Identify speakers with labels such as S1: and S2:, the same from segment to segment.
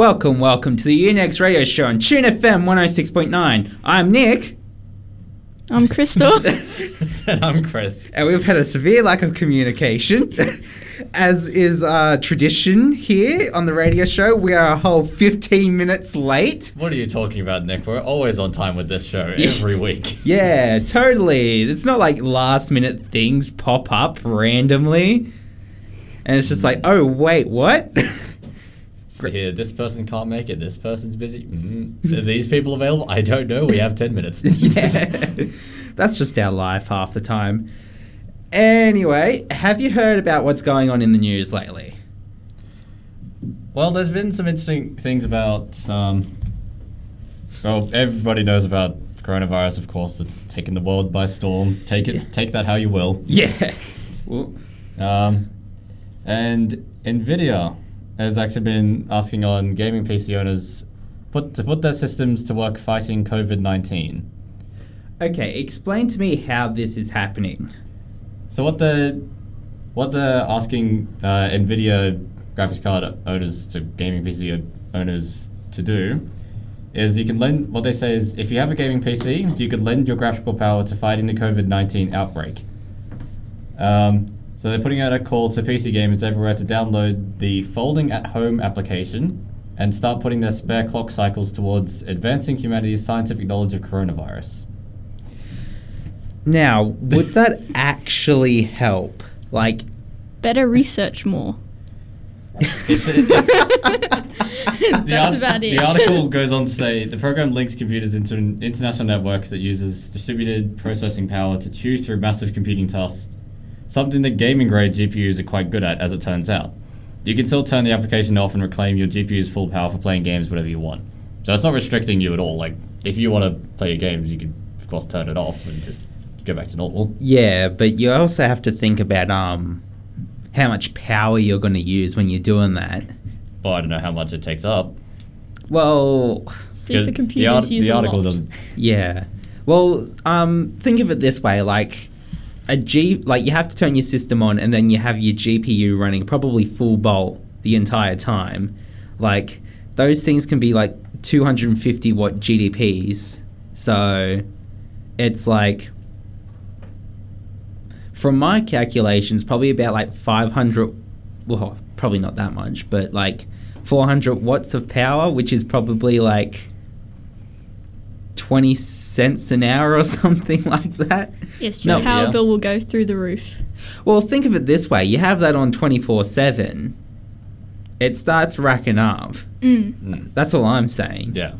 S1: Welcome, welcome to the Unix radio show on Tune FM 106.9. I'm Nick,
S2: I'm Crystal.
S3: Said I'm Chris.
S1: and we've had a severe lack of communication. As is uh, tradition here on the radio show, we are a whole 15 minutes late.
S3: What are you talking about, Nick? We're always on time with this show every week.
S1: Yeah, totally. It's not like last minute things pop up randomly. And it's just like, oh, wait, what?
S3: Just to hear this person can't make it, this person's busy. Mm, are these people available? I don't know. We have 10 minutes.
S1: yeah. That's just our life half the time. Anyway, have you heard about what's going on in the news lately?
S3: Well, there's been some interesting things about. Um, well, everybody knows about coronavirus, of course. It's taken the world by storm. Take it, take that how you will.
S1: Yeah. Well,
S3: Um, and Nvidia has actually been asking on gaming PC owners put to put their systems to work fighting COVID nineteen.
S1: okay, explain to me how this is happening.
S3: So what the what they're asking uh, Nvidia graphics card owners to gaming PC owners to do is you can lend what they say is if you have a gaming PC, you could lend your graphical power to fighting the COVID nineteen outbreak. Um, so they're putting out a call to PC gamers everywhere to download the Folding at Home application and start putting their spare clock cycles towards advancing humanity's scientific knowledge of coronavirus.
S1: Now, would that actually help? Like,
S2: Better research more.
S3: It's a- The
S2: That's
S3: art-
S2: about it.
S3: The article goes on to say the program links computers into an international network that uses distributed processing power to chew through massive computing tasks, something that gaming grade GPUs are quite good at, as it turns out. You can still turn the application off and reclaim your GPU's full power for playing games whenever you want. So it's not restricting you at all. Like, if you want to play your games, you can, of course, turn it off and just go back to normal.
S1: yeah, but you also have to think about um how much power you're going to use when you're doing that.
S3: But I don't know how much it takes up.
S1: Well,
S2: See if the computers
S3: art-
S2: use
S3: the
S2: a
S3: article
S2: lot.
S3: doesn't.
S1: Yeah. Well, um, think of it this way: like a G, like you have to turn your system on, and then you have your GPU running probably full bolt the entire time. Like those things can be like 250 watt GDPs. So it's like, from my calculations, probably about like 500. Well, probably not that much, but like 400 watts of power, which is probably like 20 cents an hour or something like that.
S2: Yes,
S1: No,
S2: your power
S3: yeah.
S2: bill will go through the roof.
S1: Well, think of it this way you have that on 24 7, it starts racking up.
S2: Mm.
S3: Mm,
S1: That's all I'm saying.
S3: yeah.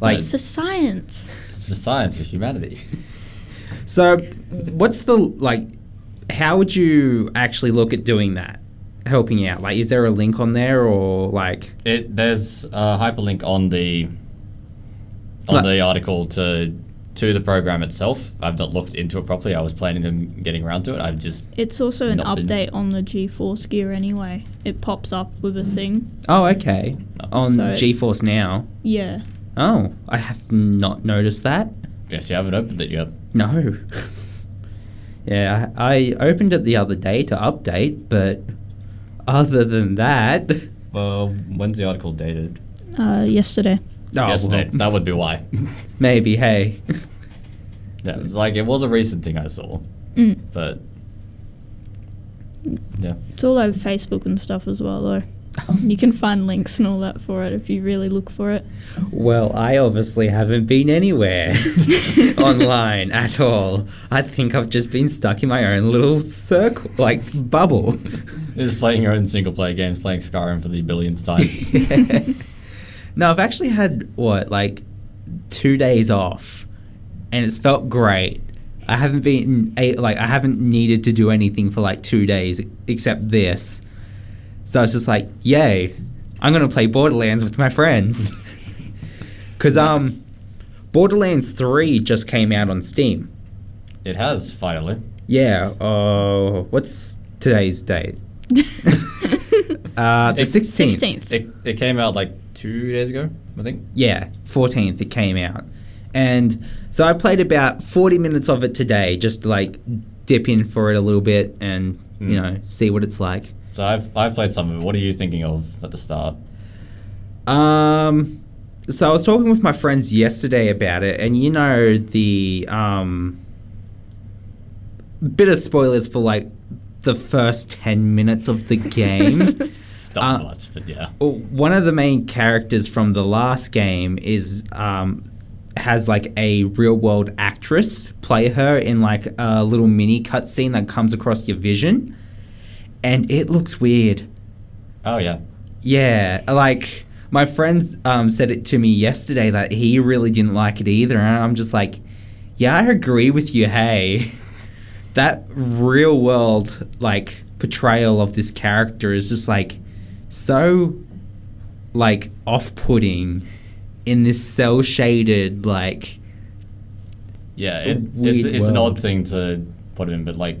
S1: Like,
S2: For science.
S3: It's for science, for humanity.
S1: so what's the, like, how would you actually look at doing that? Helping out? Like, is there a link on there or, like,
S3: It there's a hyperlink on the on
S1: Like-
S3: the article to to the program itself. I've not looked into it properly. I was planning on getting around to it. I've just
S2: It's also an
S3: Not been-
S2: update on the GeForce gear anyway. It pops up with a thing.
S1: oh, okay. On
S2: So-
S1: GeForce Now.
S2: Yeah.
S1: Oh, I have not noticed that.
S3: Yes, you haven't opened it yet.
S1: No. yeah, I, I opened it the other day to update, but other than that,
S3: Well, when's the article dated?
S2: Uh, yesterday.
S1: Oh,
S3: Yesterday.
S1: well,
S3: That would be why.
S1: maybe. Hey,
S3: yeah, it's like it was a recent thing I saw,
S2: Mm.
S3: but yeah.
S2: It's all over Facebook and stuff as well, though. You can find links and all that for it if you really look for it.
S1: well, I obviously haven't been anywhere online at all. I think I've just been stuck in my own little circle, like bubble.
S3: Just playing your own single player games, playing Skyrim for the billionth time.
S1: No, I've actually had what like two days off, and it's felt great. I haven't been like I haven't needed to do anything for like two days except this. So I was just like, yay! I'm gonna play Borderlands with my friends. Cause um, Borderlands Three just came out on Steam.
S3: it has finally.
S1: Yeah. Uh, what's today's date? Uh, the sixteenth.
S2: 16th.
S3: It, it came out like two years ago, I think.
S1: Yeah, 14th it came out. And so I played about 40 minutes of it today just to like dip in for it a little bit and, you
S3: Mm.
S1: know, see what it's like.
S3: So I've I've played some of it. What are you thinking of at the start?
S1: Um, so I was talking with my friends yesterday about it, and you know the um, bit of spoilers for like the first ten minutes of the game.
S3: It's not
S1: Uh,
S3: much, but yeah.
S1: One of the main characters from the last game is um, has like a real world actress play her in like a little mini cutscene that comes across your vision, and it looks weird.
S3: Oh yeah.
S1: Yeah, like my friend um, said it to me yesterday that he really didn't like it either, and I'm just like, yeah, I agree with you. Hey, that real world like portrayal of this character is just like so like off-putting in this cell shaded like
S3: Yeah, it, it's it's an
S1: world.
S3: odd thing to put in, but like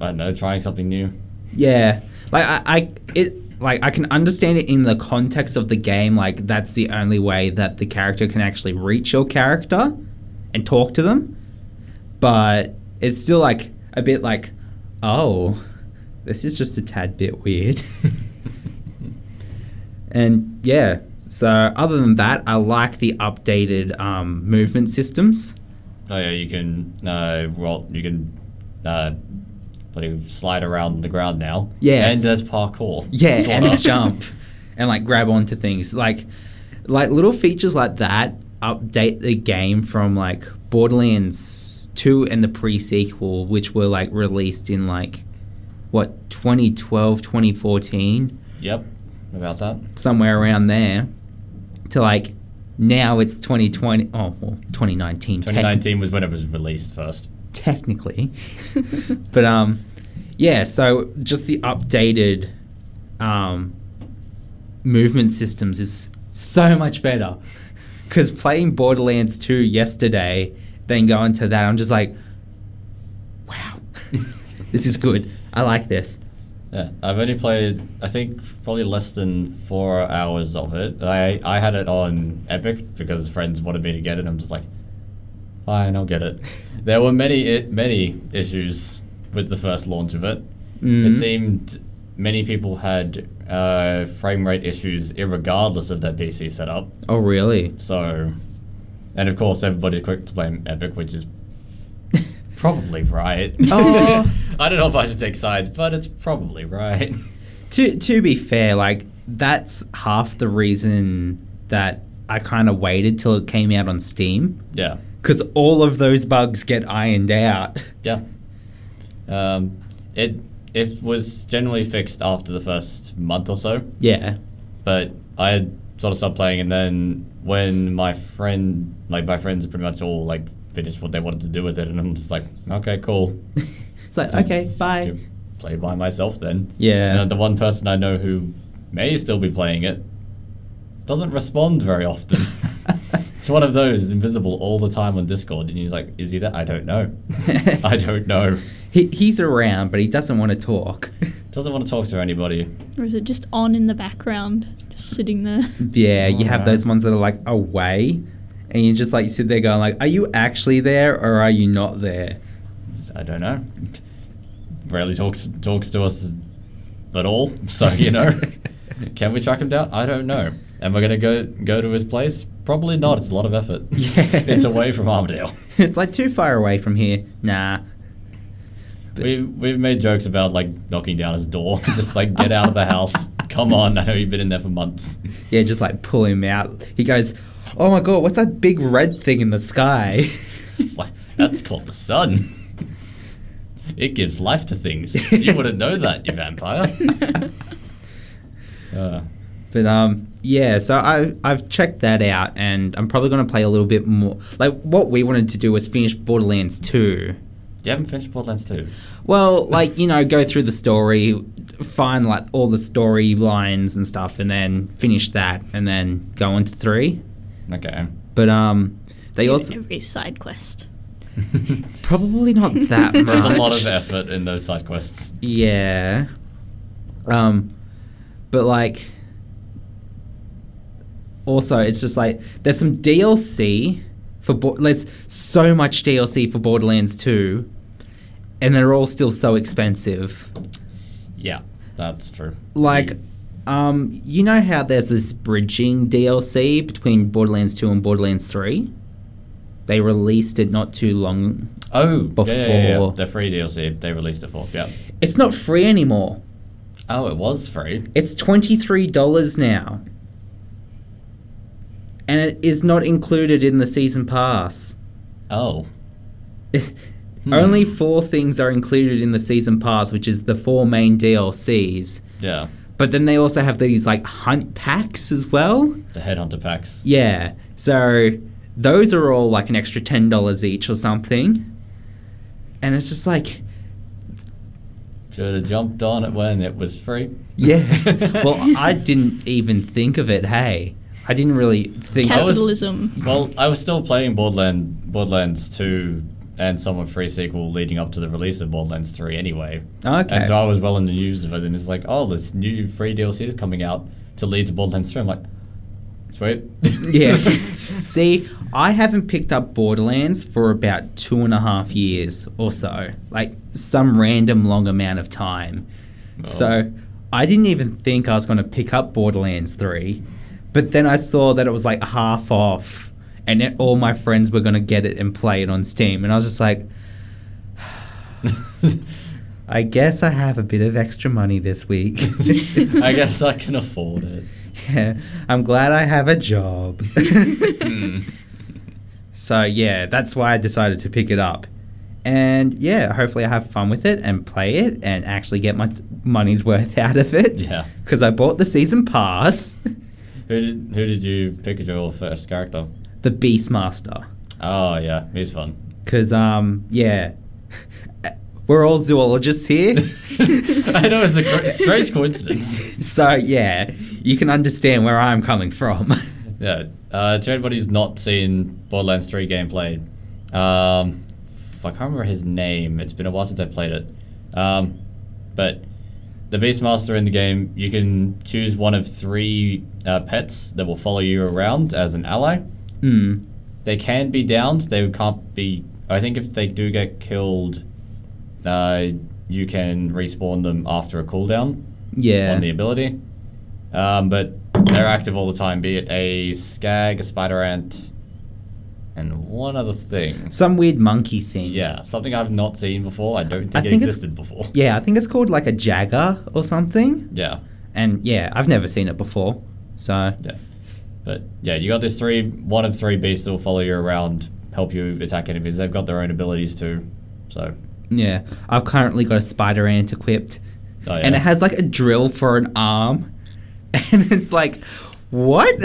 S3: I don't know, trying something new.
S1: Yeah, like I, I, it, like I can understand it in the context of the game. Like that's the only way that the character can actually reach your character and talk to them. But it's still like a bit like, oh, this is just a tad bit weird. and yeah, so other than that, I like the updated um, movement systems.
S3: Oh yeah, you can uh well you can uh slide around the ground now.
S1: Yeah,
S3: And there's parkour.
S1: Yeah, and jump and like grab onto things. Like like little features like that update the game from like Borderlands 2 and the pre-sequel which were like released in like what 2012 2014
S3: Yep. About that.
S1: somewhere around there to like now it's 2020 oh well 2019 tec-
S3: 2019 was when it was released first.
S1: technically. but um yeah, so just the updated um movement systems is so much better. Cuz playing Borderlands 2 yesterday, then going to that, I'm just like wow. this is good. I like this.
S3: Yeah, I've only played, I think, probably less than four hours of it. I I had it on Epic because friends wanted me to get it. I'm just like, fine, I'll get it. There were many many issues with the first launch of it. It
S1: Mhm.
S3: seemed many people had uh, frame rate issues, irregardless of their PC setup.
S1: Oh really?
S3: So, and of course, everybody's quick to blame Epic, which is probably right.
S1: Oh.
S3: I don't know if I should take sides, but it's probably right.
S1: to to be fair, like that's half the reason that I kind of waited till it came out on Steam
S3: yeah,
S1: because all of those bugs get ironed out.
S3: yeah. Um, it it was generally fixed after the first month or so,
S1: Yeah,
S3: but I had sort of stopped playing, and then when my friend, like my friends, are pretty much all like finished what they wanted to do with it, and I'm just like, okay, cool.
S1: it's like okay,
S3: Just
S1: bye.
S3: Play by myself then.
S1: Yeah.
S3: And the one person I know who may still be playing it doesn't respond very often. it's one of those is invisible all the time on Discord, and he's like, "Is he that? I don't know. I don't know.
S1: He he's around, but he doesn't want to talk.
S3: Doesn't want to talk to anybody.
S2: Or is it just on in the background, just sitting there?
S1: yeah, you have oh,
S3: Alright.
S1: those ones that are like away, and you just like sit there going like, are you actually there or are you not there?
S3: I don't know. Rarely talks talks to us at all. So you know, can we track him down? I don't know. Am I gonna go go to his place? Probably not. It's a lot of effort.
S1: Yeah.
S3: it's away from Armidale.
S1: it's like too far away from here. Nah. But-
S3: We've we've made jokes about like knocking down his door, just like get out of the house. Come on, I know you've been in there for months.
S1: Yeah, just like pull him out. He goes, "Oh my god, what's that big red thing in the sky?"
S3: That's called the sun. It gives life to things. You wouldn't know that, you vampire. Uh,
S1: But um, yeah. So I I've checked that out, and I'm probably gonna play a little bit more. Like what we wanted to do was finish Borderlands two.
S3: you haven't finished Borderlands 2.
S1: Well, like you know, go through the story, find like all the storylines and stuff, and then finish that, and then go into three.
S3: Okay.
S1: But um, they
S2: Do
S1: also
S2: every side quest.
S1: probably not that much.
S3: There's a lot of effort in those side quests.
S1: Yeah. Um, but like, also it's just like there's some DLC for Bo- there's so much DLC for Borderlands 2, and they're all still so expensive.
S3: Yeah, that's true.
S1: Like,
S3: You-
S1: Um, you know how there's this bridging DLC between Borderlands 2 and Borderlands 3? They released it not too long.
S3: Oh, yeah, yeah, yeah, yeah.
S1: Before-
S3: The free DLC they released it for. Yeah.
S1: It's not free anymore.
S3: Oh, it was free.
S1: It's $23 now. And it is not included in the season pass.
S3: Oh. Hmm.
S1: Only four things are included in the season pass, which is the four main DLCs.
S3: Yeah.
S1: But then they also have these like hunt packs as well.
S3: The Headhunter packs.
S1: Yeah. So those are all like an extra ten dollars each or something. And it's just like
S3: Should have jumped on it when it was free.
S1: Yeah. well, I didn't even think of it, hey. I didn't really think
S3: I was-
S2: Capitalism.
S3: Well, I was still playing Borderland, Borderlands 2 and somewhat pre-sequel leading up to the release of Borderlands 3 anyway.
S1: Okay.
S3: And so I was well in the news of it, and it's like, oh, this new free DLC is coming out to lead to Borderlands 3. I'm like, sweet.
S1: yeah. See, I haven't picked up Borderlands for about two and a half years or so. Like some random long amount of time. Oh. So I didn't even think I was going to pick up Borderlands 3. But then I saw that it was like half off. And it, all my friends were going to get it and play it on Steam. And I was just like, I guess I have a bit of extra money this week.
S3: I guess I can afford it.
S1: Yeah, I'm glad I have a job.
S3: Hmm.
S1: so yeah, that's why I decided to pick it up. And yeah, hopefully I have fun with it and play it and actually get my money's worth out of it.
S3: Yeah.
S1: Because I bought the season pass,
S3: Who did, who did you pick as your first character?
S1: The Beastmaster.
S3: Oh, yeah, he's fun.
S1: Because um yeah, we're all zoologists here.
S3: I know, it's a strange coincidence.
S1: so yeah, you can understand where I'm coming from.
S3: Yeah. Uh, to anybody who's not seen Borderlands 3 gameplay, um, I can't remember his name. It's been a while since I played it. Um, but the Beastmaster in the game, you can choose one of three uh, pets that will follow you around as an ally.
S1: Hmm.
S3: They can be downed. They can't be. I think if they do get killed, uh, you can respawn them after a cooldown
S1: Yeah.
S3: on the ability. Um, but they're active all the time, be it a skag, a spider ant, and one other thing.
S1: Some weird monkey thing.
S3: Yeah, something I've not seen before. I don't think
S1: I
S3: it
S1: think
S3: existed before.
S1: Yeah, I think it's called like a jagger or something.
S3: Yeah,
S1: And yeah, I've never seen it before. So
S3: yeah. But yeah, you got this three, one of three beasts that will follow you around, help you attack enemies. They've got their own abilities too. So,
S1: yeah, I've currently got a spider ant equipped,
S3: oh, yeah.
S1: and it has like a drill for an arm, and it's like, what?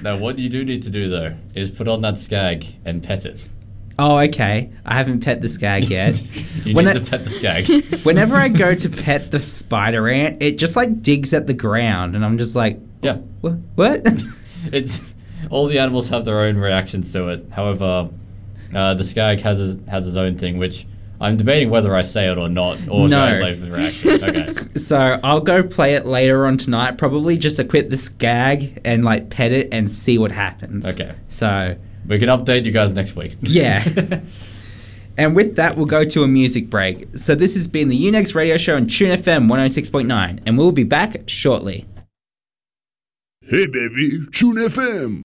S3: Now, what you do need to do though is put on that skag and pet it.
S1: oh, okay. I haven't pet the skag yet.
S3: you
S1: When
S3: need
S1: I-
S3: to pet the skag.
S1: Whenever I go to pet the spider ant, it just like digs at the ground, and I'm just like,
S3: yeah.
S1: what? What?
S3: it's all the animals have their own reactions to it. However, uh, the skag has his, has his own thing, which I'm debating whether I say it or not, or should I
S1: No.
S3: leave the reaction. Okay.
S1: so I'll go play it later on tonight. Probably just equip the skag and like pet it and see what happens.
S3: Okay.
S1: So
S3: We can update you guys next week.
S1: Yeah. And with that, we'll go to a music break. So this has been the Unix radio show on Tune FM 106.9, and we'll be back shortly.
S4: Hey baby, Tune FM.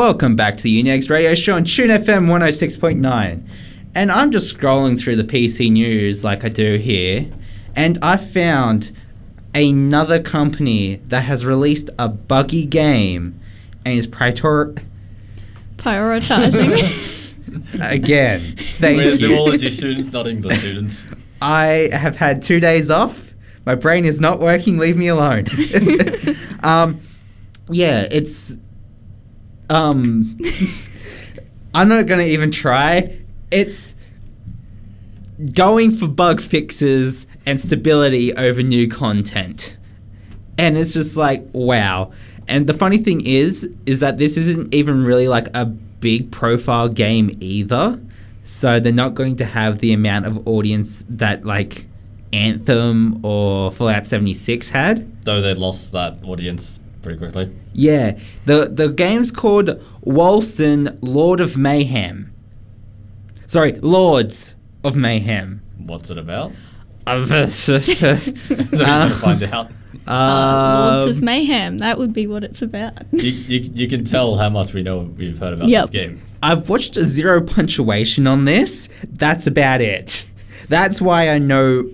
S1: Welcome back to the Unix Radio Show on Tune FM 106.9. And I'm just scrolling through the PC news like I do here, and I found another company that has released a buggy game and is prior-
S2: prioritizing.
S1: Again, thank
S3: We're
S1: you.
S3: zoology students, not English students.
S1: I have had two days off. My brain is not working. Leave me alone. um, yeah, it's um, I'm not gonna even try. It's going for bug fixes and stability over new content. And it's just like, wow. And the funny thing is, is that this isn't even really like a big profile game either. So they're not going to have the amount of audience that like Anthem or Fallout 76 had.
S3: Though they lost that audience pretty quickly.
S1: Yeah, the the game's called Wolcen Lord of Mayhem. Sorry, Lords of Mayhem.
S3: What's it about?
S1: Uh,
S3: So you're trying to find out.
S2: Uh, Lords of
S1: um,
S2: Mayhem. That would be what it's about.
S3: You, you, you can tell how much we know we've heard about
S2: Yep.
S3: this game.
S1: I've watched a zero punctuation on this. That's about it. That's why I know.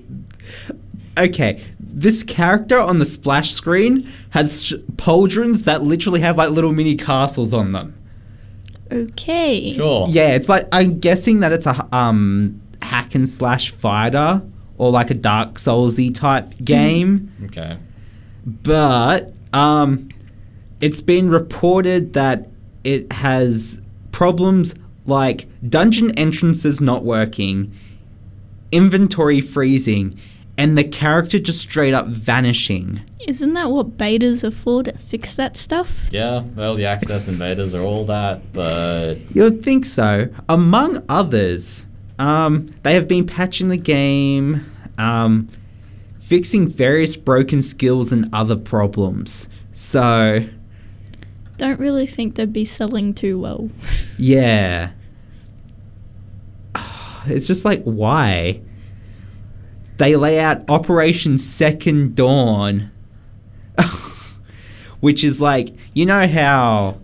S1: Okay, this character on the splash screen has sh- pauldrons that literally have like little mini castles on them.
S2: Okay.
S3: Sure.
S1: Yeah, it's like I'm guessing that it's a um hack and slash fighter or like a Dark Soulsy type game.
S3: Okay.
S1: but um, it's been reported that it has problems like dungeon entrances not working, inventory freezing, and the character just straight up vanishing.
S2: Isn't that what betas are for to fix that stuff?
S3: Yeah, early access and betas are all that, but
S1: You'd think so. Among others, um, they have been patching the game, um, fixing various broken skills and other problems. So,
S2: Don't really think they'd be selling too well.
S1: Yeah. It's just like, why? They lay out Operation Second Dawn, which is like, you know how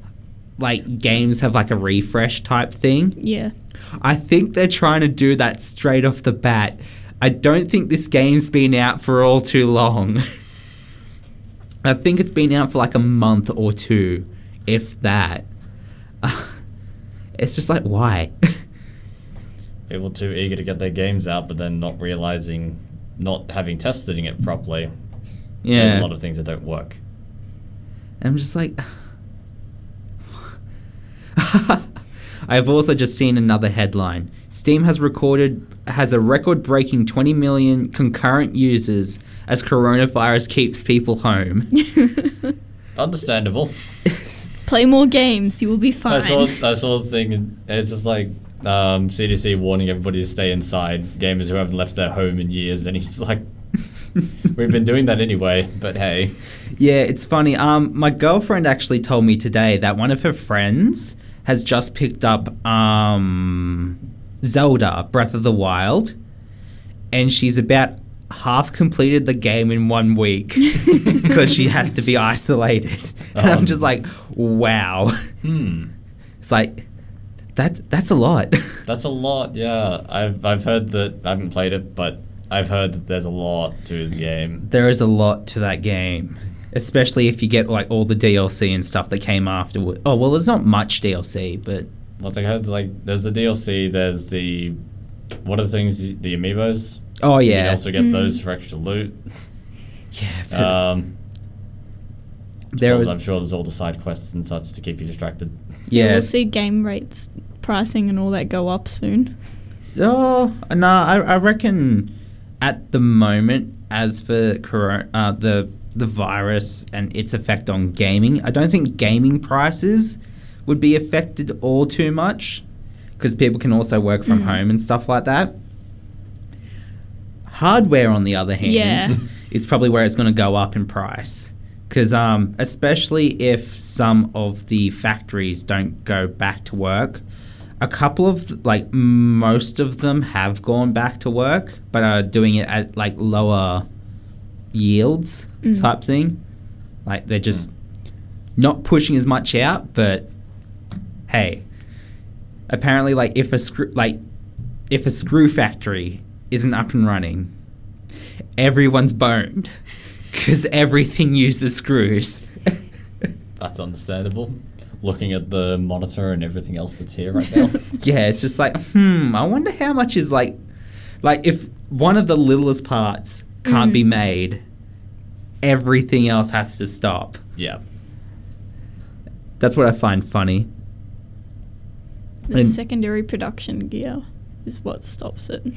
S1: like games have like a refresh type thing?
S2: Yeah.
S1: I think they're trying to do that straight off the bat. I don't think this game's been out for all too long. I think it's been out for like a month or two, if that. it's just like, why?
S3: People too eager to get their games out, but then not realizing, not having tested it properly. There's
S1: yeah.
S3: a lot of things that don't work.
S1: I'm just like. I've also just seen another headline. Steam has recorded has a record-breaking 20 million concurrent users as coronavirus keeps people home.
S3: Understandable.
S2: Play more games, you will be fine.
S3: I saw I saw the thing, and it's just like um, CDC warning everybody to stay inside. Gamers who haven't left their home in years, and he's like, "We've been doing that anyway." But hey,
S1: Yeah, it's funny. Um, my girlfriend actually told me today that one of her friends has just picked up um, Zelda Breath of the Wild, and she's about half completed the game in one week because she has to be isolated. And I'm
S3: Um.
S1: just like, wow.
S3: hmm,
S1: It's like that. That's a lot.
S3: that's a lot. Yeah, I've I've heard that I haven't played it, but I've heard that there's a lot to the game.
S1: there is a lot to that game. Especially if you get like all the DLC and stuff that came afterward. Oh well, there's not much DLC, but
S3: Like I heard, like there's the DLC, there's the what are the things? The amiibos.
S1: oh
S3: You
S1: yeah,
S3: can also get
S2: Mm.
S3: those for extra loot.
S1: yeah. but-
S3: Um,
S1: There was-
S3: I'm sure there's all the side quests and such to keep you distracted.
S1: yeah.
S2: We'll see game rates, pricing, and all that go up soon.
S1: Oh no, I, I reckon at the moment, as for corona, uh, the the virus and its effect on gaming, I don't think gaming prices would be affected all too much because people can also work from
S2: Mm.
S1: home and stuff like that. Hardware, on the other hand,
S2: Yeah.
S1: it's probably where it's going to go up in price. Because um, especially if some of the factories don't go back to work, a couple of like most of them have gone back to work, but are doing it at like lower yields
S2: Mm.
S1: type thing. Like they're just not pushing as much out, but hey, apparently like if a screw like if a screw factory isn't up and running, everyone's boned because everything uses screws.
S3: That's understandable. Looking at the monitor and everything else that's here right now.
S1: yeah, it's just like, hmm, I wonder how much is like, like if one of the littlest parts can't be made, everything else has to stop.
S3: yeah.
S1: That's what I find funny.
S2: The
S1: And-
S2: secondary production gear is what stops it.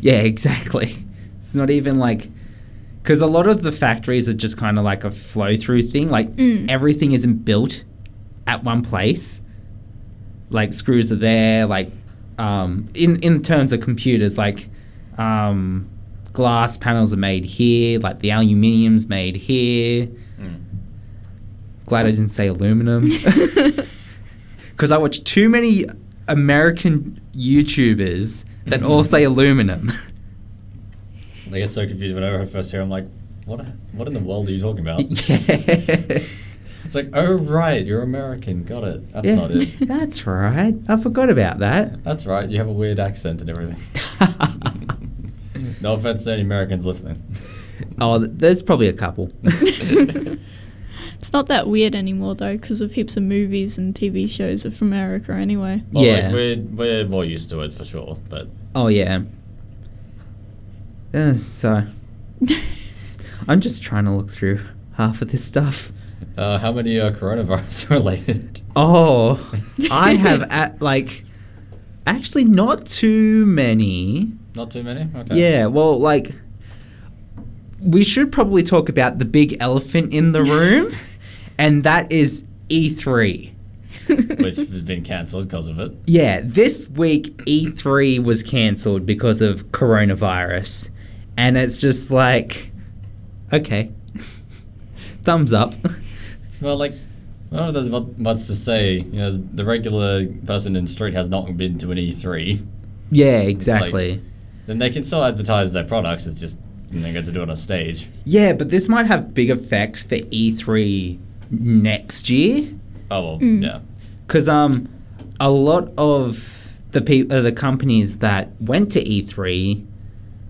S1: Yeah, exactly. It's not even like because a lot of the factories are just kind of like a flow through thing. Like
S2: Mm.
S1: everything isn't built at one place. Like screws are there. Like um, in in terms of computers, like um, glass panels are made here. Like the aluminium's made here. Glad I didn't say aluminum. Because I watch too many American YouTubers that all say aluminum.
S3: I get so confused whenever I first hear. I'm like, what? What in the world are you talking about?
S1: yeah.
S3: It's like, oh right, you're American. Got it. That's
S1: Yeah,
S3: not it.
S1: That's right. I forgot about that.
S3: That's right. You have a weird accent and everything. no offense to any Americans listening.
S1: Oh, there's probably a couple.
S2: It's not that weird anymore though, because of heaps of movies and TV shows are from America anyway.
S3: Well,
S1: Yeah.
S3: like, we're we're more used to it for sure. But
S1: Oh yeah. Yeah, so I'm just trying to look through half of this stuff.
S3: Uh, how many are coronavirus related?
S1: Oh, I have at like actually not too many.
S3: Not too many. Okay.
S1: Yeah, well, like we should probably talk about the big elephant in the room, and that is E3.
S3: Which has been cancelled because of it.
S1: Yeah, this week E3 was cancelled because of coronavirus. And it's just like, okay. Thumbs up.
S3: Well, like, I don't know if there's much to say. You know, the regular person in the street has not been to an E3.
S1: Yeah, exactly.
S3: Then they can still advertise their products. It's just they get to do it on stage.
S1: yeah, but this might have big effects for E3 next year.
S3: Oh well,
S2: Mm.
S3: yeah.
S1: Because um, a lot of the pe- uh, the companies that went to E3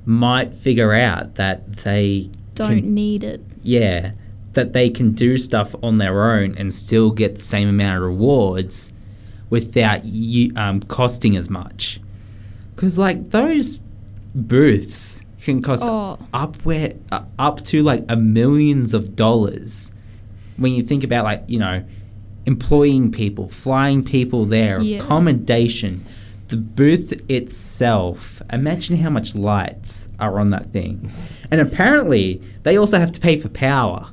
S1: might figure out that they
S2: Don't
S1: can-
S2: need it.
S1: yeah, that they can do stuff on their own and still get the same amount of rewards without you, um, costing as much. Because like those booths can cost
S2: Oh.
S1: up where uh, up to like a millions of dollars. When you think about like you know, employing people, flying people there,
S2: Yeah.
S1: accommodation. The booth itself, imagine how much lights are on that thing. And apparently, they also have to pay for power.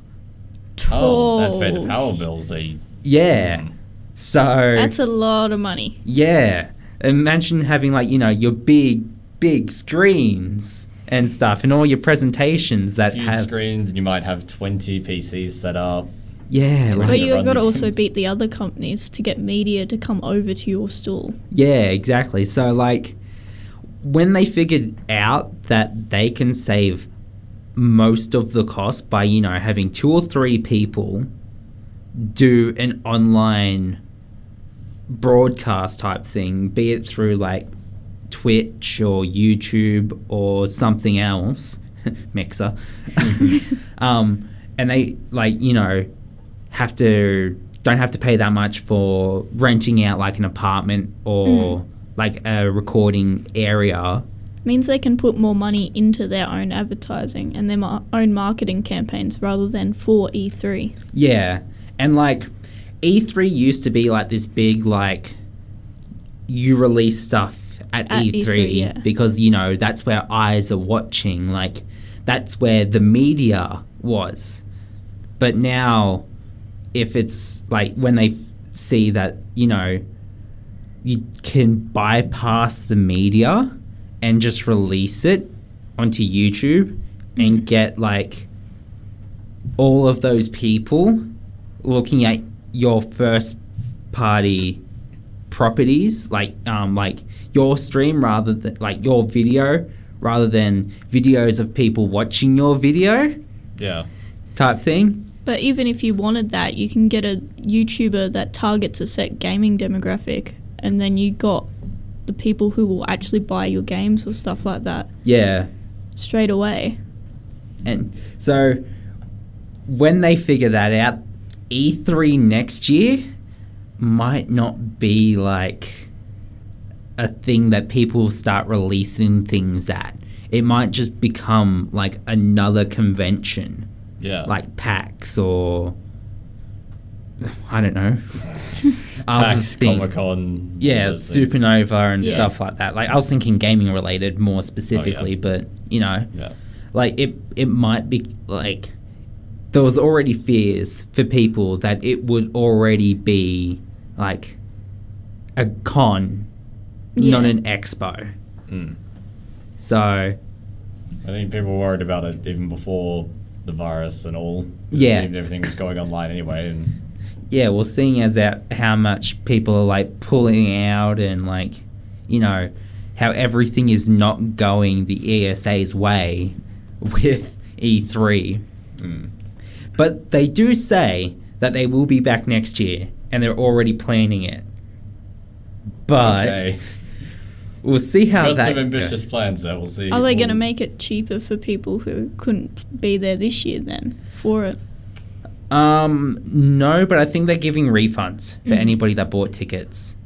S3: Oh, that's paid the power bills. They
S1: Yeah.
S3: Mm.
S1: So
S2: That's a lot of money.
S1: yeah. Imagine having like, you know, your big big screens and stuff and all your presentations that
S3: huge
S1: have
S3: screens, and you might have twenty PCs set up.
S1: Yeah, like,
S2: But you've got to also
S3: games.
S2: beat the other companies to get media to come over to your stall.
S1: yeah, exactly. So like when they figured out that they can save most of the cost by, you know, having two or three people do an online broadcast type thing, be it through like Twitch or YouTube or something else, Mixer. um, and they like you know have to don't have to pay that much for renting out like an apartment or like a recording area.
S2: Means they can put more money into their own advertising and their mar- own marketing campaigns rather than for E E3.
S1: Yeah, and like E3 used to be like this big like you release stuff at,
S2: At
S1: E3,
S2: E3, yeah.
S1: because you know that's where eyes are watching. Like that's where the media was. But now, if it's like when they f- see that you know you can bypass the media and just release it onto YouTube and get like all of those people looking at your first party properties like um like your stream rather than like your video rather than videos of people watching your video
S3: Yeah.
S1: type thing
S2: But even if you wanted that, you can get a YouTuber that targets a set gaming demographic, and then you got the people who will actually buy your games or stuff like that
S1: yeah
S2: straight away.
S1: and so when they figure that out E3 next year might not be like a thing that people start releasing things at it might just become like another convention
S3: Yeah.
S1: like PAX or I don't know.
S3: PAX. Comic Con.
S1: Yeah, Supernova and
S3: Yeah.
S1: stuff like that. Like I was thinking gaming related more specifically, but you know,
S3: Yeah.
S1: like it it might be like there was already fears for people that it would already be like a con, not an expo.
S3: Mm.
S1: So
S3: I think people were worried about it even before the virus and all. It
S1: Yeah.
S3: seemed everything was going online anyway, and
S1: yeah, well, seeing as that how much people are like pulling out and like, you know, how everything is not going the ESA's way with E3.
S3: Mm.
S1: But they do say that they will be back next year and they're already planning it. But
S3: okay.
S1: we'll see how
S3: Got
S1: that
S3: some
S1: goes.
S3: ambitious plans there. We'll see.
S2: Are they
S3: We'll-
S2: going to make it cheaper for people who couldn't be there this year then for it?
S1: Um, no, but I think they're giving refunds for
S2: Mhm.
S1: anybody that bought tickets,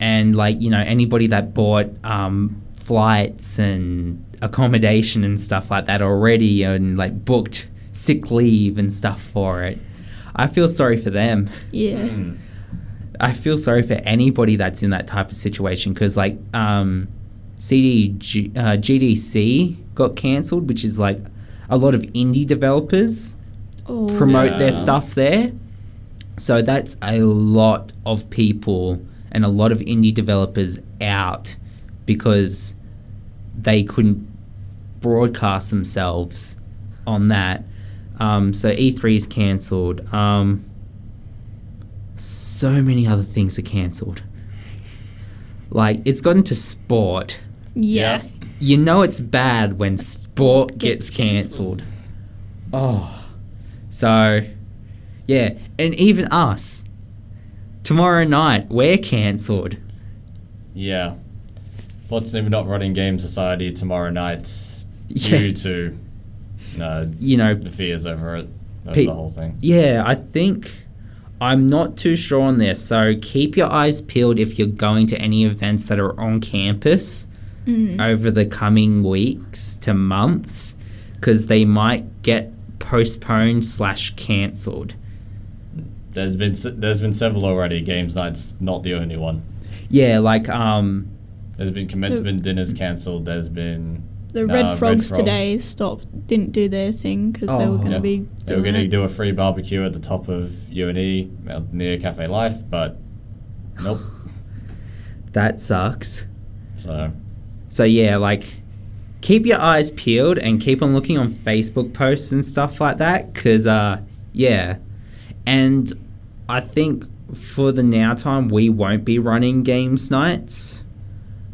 S1: and like you know anybody that bought um flights and accommodation and stuff like that already, and like booked sick leave and stuff for it. I feel sorry for them.
S2: Yeah.
S3: Mm.
S1: I feel sorry for anybody that's in that type of situation because like um, CDG, uh, GDC got cancelled, which is like a lot of indie developers Promote
S3: Yeah.
S1: their stuff there. So that's a lot of people and a lot of indie developers out because they couldn't broadcast themselves on that. Um, so E3 is cancelled. Um, so many other things are cancelled. Like it's gotten to sport.
S2: yeah.
S3: Yeah.
S1: You know it's bad when sport
S2: gets
S1: gets cancelled. Oh. So, yeah. And even us. Tomorrow night, we're cancelled.
S3: Yeah. Fortunately, we're not running Game Society tomorrow night
S1: Yeah.
S3: due to uh,
S1: You know,
S3: the fears over it, over
S1: Pe-
S3: the whole thing.
S1: yeah, I think I'm not too sure on this. So keep your eyes peeled if you're going to any events that are on campus
S2: Mm.
S1: over the coming weeks to months because they might get postponed slash cancelled.
S3: There's been there's been several already. Games night's not the only one.
S1: Yeah, like um,
S3: There's been commencement dinners cancelled. There's been
S2: The
S3: uh,
S2: Red Frogs
S3: Frogs.
S2: today stopped, didn't do their thing because they were
S1: Oh.
S2: going to
S1: Yeah.
S2: be.
S3: They were going to do a free barbecue at the top of UNE uh, near Cafe Life, but nope.
S1: that sucks.
S3: So
S1: So yeah, like keep your eyes peeled and keep on looking on Facebook posts and stuff like that cuz uh yeah. And I think for the now time we won't be running games nights.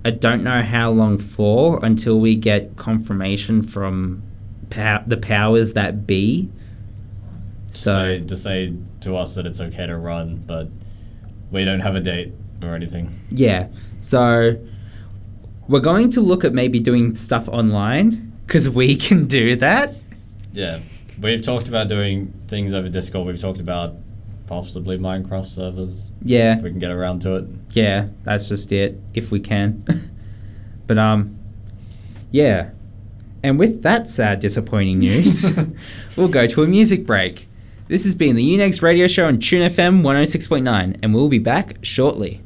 S1: I don't know how long for until we get confirmation from pow- the powers that be.
S3: so
S1: So
S3: to say to us that it's okay to run, but we don't have a date or anything.
S1: Yeah. So we're going to look at maybe doing stuff online because we can do that.
S3: Yeah, we've talked about doing things over Discord. We've talked about possibly Minecraft servers
S1: Yeah.
S3: if we can get around to it.
S1: Yeah, that's just it, if we can. but, um, yeah. And with that sad, disappointing news, we'll go to a music break. This has been the Unegs radio show on Tune FM 106.9, and we'll be back shortly.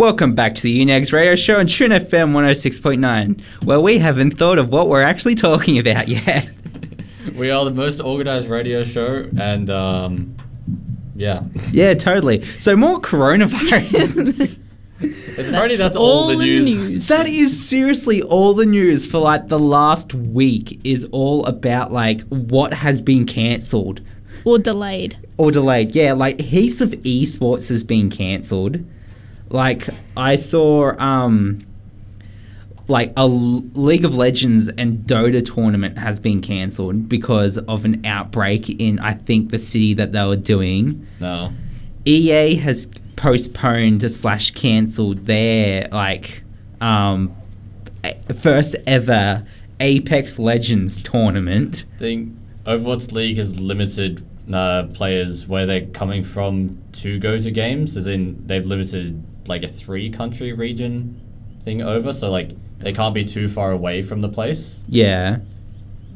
S1: Welcome back to the Unegs Radio Show on Tune FM 106.9, where we haven't thought of what we're actually talking about yet.
S3: We are the most organized radio show, and um, yeah,
S1: yeah, totally. So more coronavirus.
S3: it's Friday. That's all the news.
S1: that is seriously all the news for like the last week is all about like what has been cancelled
S2: Or delayed.
S1: or delayed. Yeah, like heaps of esports has been cancelled. Like I saw um like a League of Legends and Dota tournament has been cancelled because of an outbreak in I think the city that they were doing.
S3: No,
S1: EA has postponed slash cancelled their like um first ever Apex Legends tournament.
S3: I think Overwatch League has limited uh, players where they're coming from to go to games. As in, they've limited like a three country region thing over, so like they can't be too far away from the place.
S1: Yeah,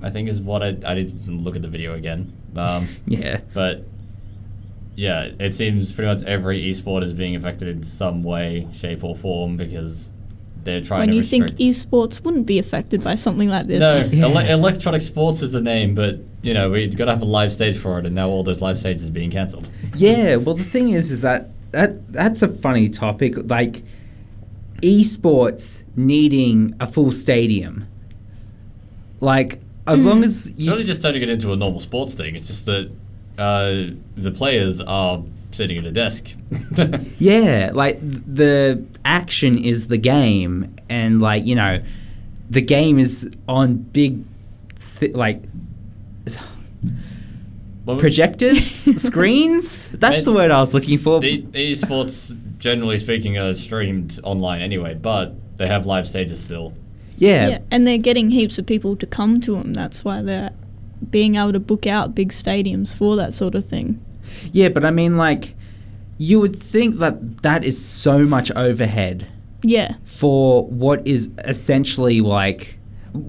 S3: I think is what I I didn't look at the video again. Um,
S1: yeah.
S3: but yeah, it seems pretty much every esport is being affected in some way, shape, or form because they're trying
S2: When
S3: to
S2: you think esports wouldn't be affected by something like this.
S3: no,
S1: Yeah.
S3: ele- electronic sports is the name, but you know we've got to have a live stage for it, and now all those live stages are being cancelled.
S1: Yeah, well, the thing is, is that that that's a funny topic. Like, esports needing a full stadium. Like, as long as you.
S3: It's
S1: you,
S3: really just turning it into a normal sports thing. It's just that uh, the players are sitting at a desk.
S1: yeah, like the action is the game, and like you know, the game is on big, th- like.
S3: Well,
S1: Projectors, screens. That's the word I was looking for.
S3: The, the esports, generally speaking, are streamed online anyway, but they have live stages still.
S1: yeah,
S2: Yeah, and they're getting heaps of people to come to them. That's why they're being able to book out big stadiums for that sort of thing.
S1: Yeah, but I mean, like, you would think that that is so much overhead
S2: Yeah,
S1: for what is essentially like,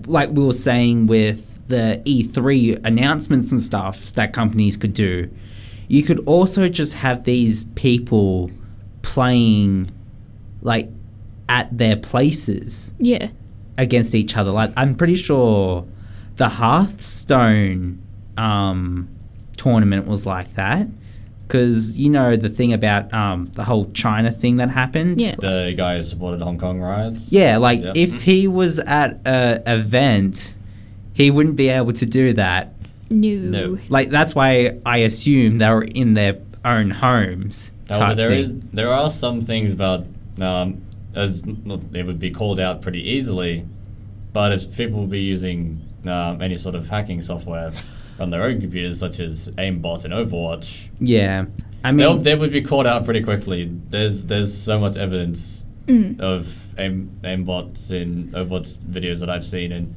S1: like we were saying with the E3 announcements and stuff that companies could do. you could also just have these people playing like at their places
S2: Yeah.
S1: against each other. Like I'm pretty sure the Hearthstone um, tournament was like that because you know the thing about um, the whole China thing that happened.
S2: Yeah.
S3: The guy who supported Hong Kong riots.
S1: Yeah, like
S3: Yep.
S1: if he was at a event, he wouldn't be able to do that.
S2: No.
S3: No.
S1: Like that's why I assume they were in their own homes.
S3: However,
S1: type
S3: there
S1: thing.
S3: is there are some things about um, as they would be called out pretty easily, but if people would be using um, any sort of hacking software on their own computers, such as aimbot and Overwatch,
S1: Yeah, I
S3: they'll,
S1: mean,
S3: they would be caught out pretty quickly. There's there's so much evidence
S2: Mm.
S3: of aim aimbots in Overwatch videos that I've seen, and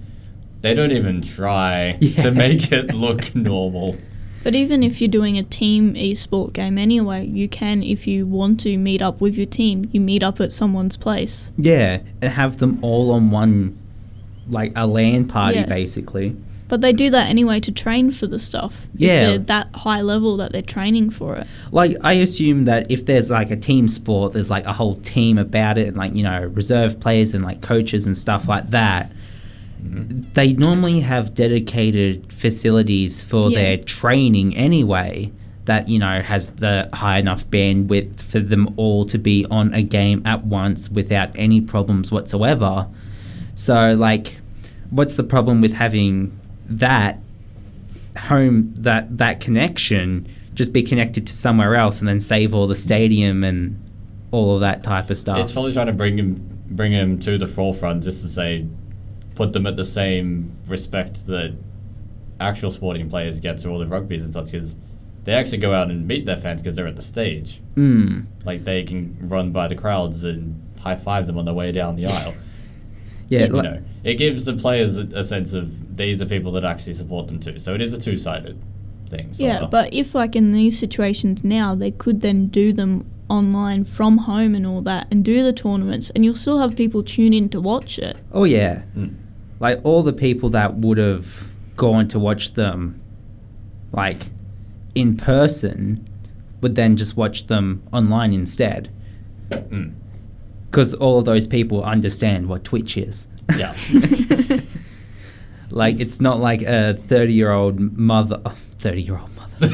S3: they don't even try
S1: Yeah.
S3: to make it look normal.
S2: But even if you're doing a team esport game anyway, you can, if you want to meet up with your team, you meet up at someone's place.
S1: yeah, and have them all on one, like a LAN party,
S2: Yeah.
S1: basically.
S2: But they do that anyway to train for the stuff. if
S1: Yeah.
S2: they're that high level that they're training for it.
S1: Like I assume that if there's like a team sport, there's like a whole team about it, and like you know reserve players and like coaches and stuff like that. They normally have dedicated facilities for
S2: Yeah.
S1: their training anyway. That you know has the high enough bandwidth for them all to be on a game at once without any problems whatsoever. So like, what's the problem with having that home that that connection just be connected to somewhere else and then save all the stadium and all of that type of stuff.
S3: It's probably trying to bring him bring him to the forefront just to say put them at the same respect that actual sporting players get to all the rugby's and such because they actually go out and meet their fans because they're at the stage.
S1: Mm.
S3: Like they can run by the crowds and high five them on their way down the aisle.
S1: Yeah,
S3: you
S1: like-
S3: know, it gives the players a, a sense of these are people that actually support them too. So it is a two sided thing.
S2: Yeah, but if like in these situations now, they could then do them online from home and all that and do the tournaments and you'll still have people tune in to watch it.
S1: oh yeah,
S3: Mm.
S1: Like all the people that would have gone to watch them, like in person, would then just watch them online instead.
S3: Mm.
S1: Because all of those people understand what Twitch is.
S3: Yeah.
S1: Like it's not like a thirty-year-old mother, thirty-year-old mother.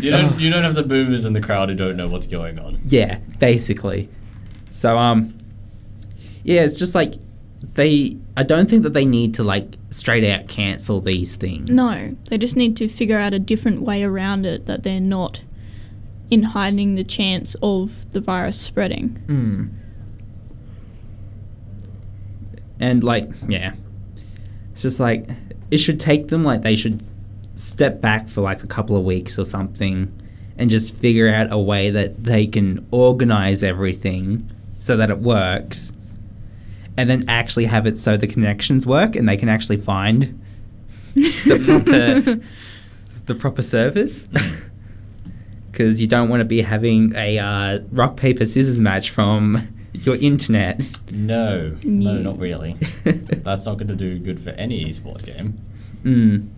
S3: you don't you don't have the boomers in the crowd who don't know what's going on.
S1: Yeah, basically. So um yeah, it's just like they I don't think that they need to like straight out cancel these things.
S2: No, they just need to figure out a different way around it that they're not in hiding the chance of the virus spreading.
S1: Mm. And like, yeah. It's just like it should take them like they should step back for like a couple of weeks or something and just figure out a way that they can organize everything so that it works and then actually have it so the connections work and they can actually find the proper the proper service because you don't want to be having a uh, rock paper scissors match from your internet.
S3: No, no,
S2: No.
S3: not really. That's not going to do good for any esport game.
S1: Mm.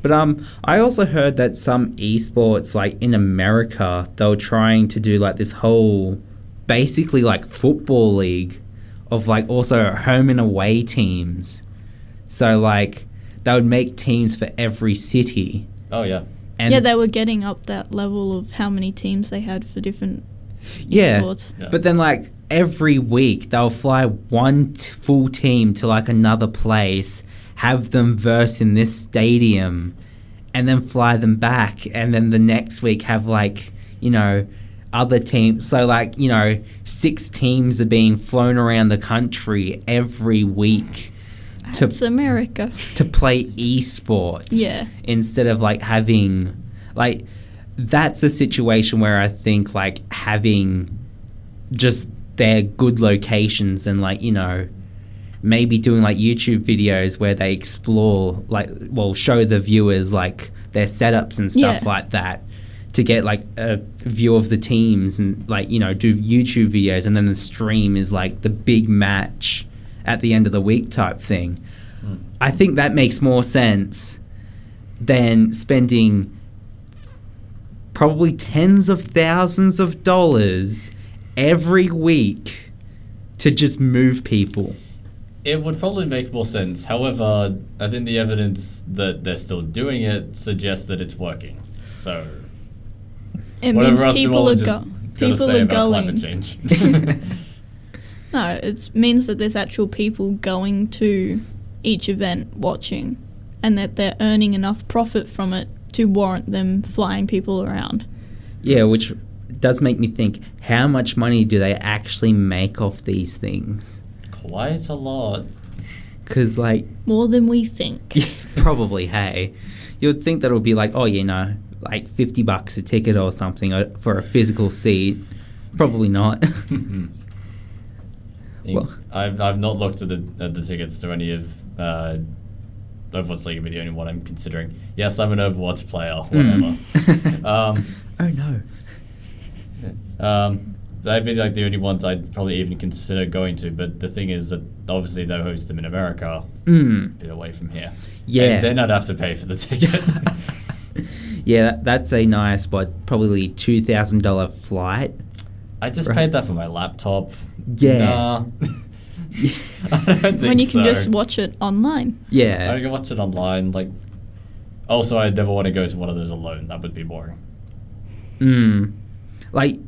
S1: But um, I also heard that some esports, like in America, they were trying to do like this whole, basically like football league, of like also home and away teams. So like they would make teams for every city.
S3: Oh yeah,
S1: And
S2: yeah, they were getting up that level of how many teams they had for different
S1: yeah,
S2: esports.
S3: Yeah.
S1: But then like every week they'll fly one t- full team to like another place, have them verse in this stadium, and then fly them back, and then the next week have like you know other teams. So like you know six teams are being flown around the country every week to
S2: It's America.
S1: to play esports
S2: Yeah.
S1: instead of like having like that's a situation where I think like having just their good locations and like you know maybe doing like YouTube videos where they explore like well show the viewers like their setups and stuff
S2: Yeah.
S1: like that to get like a view of the teams and like you know do YouTube videos and then the stream is like the big match at the end of the week type thing. Hmm. I think that makes more sense than spending probably tens of thousands of dollars every week to just move people.
S3: It would probably make more sense. However, I think the evidence that they're still doing it suggests that it's working. So,
S2: It
S3: whatever
S2: means
S3: else you
S2: people are go-
S3: gotta
S2: people
S3: say
S2: are
S3: about
S2: going.
S3: climate change.
S2: No, it means that there's actual people going to each event watching, and that they're earning enough profit from it to warrant them flying people around.
S1: Yeah, which does make me think how much money do they actually make off these things?
S3: Quite a lot.
S1: Because, like,
S2: More than we think.
S1: probably, hey, you would think that it would be like, oh, you know, like 50 bucks a ticket or something uh, for a physical seat. Probably not. Well-
S3: I've, I've not looked at the at the tickets to any of uh, Overwatch League, but the only one I'm considering. Yes, I'm an Overwatch player. Whatever.
S1: Mm.
S3: um,
S1: oh, no.
S3: um, they'd be like the only ones I'd probably even consider going to. But the thing is that obviously they host them in America,
S1: Mm.
S3: it's a bit away from here.
S1: Yeah.
S3: and then I'd have to pay for the ticket.
S1: Yeah, that, that's a nice, what, probably $2,000 flight.
S3: I just
S1: Right.
S3: paid that for my laptop.
S1: Yeah.
S3: Nah. I don't think
S2: when you can
S3: so.
S2: just watch it online.
S1: Yeah.
S3: I can watch it online. Like, also, I never want to go to one of those alone. That would be boring.
S1: Mm. Like,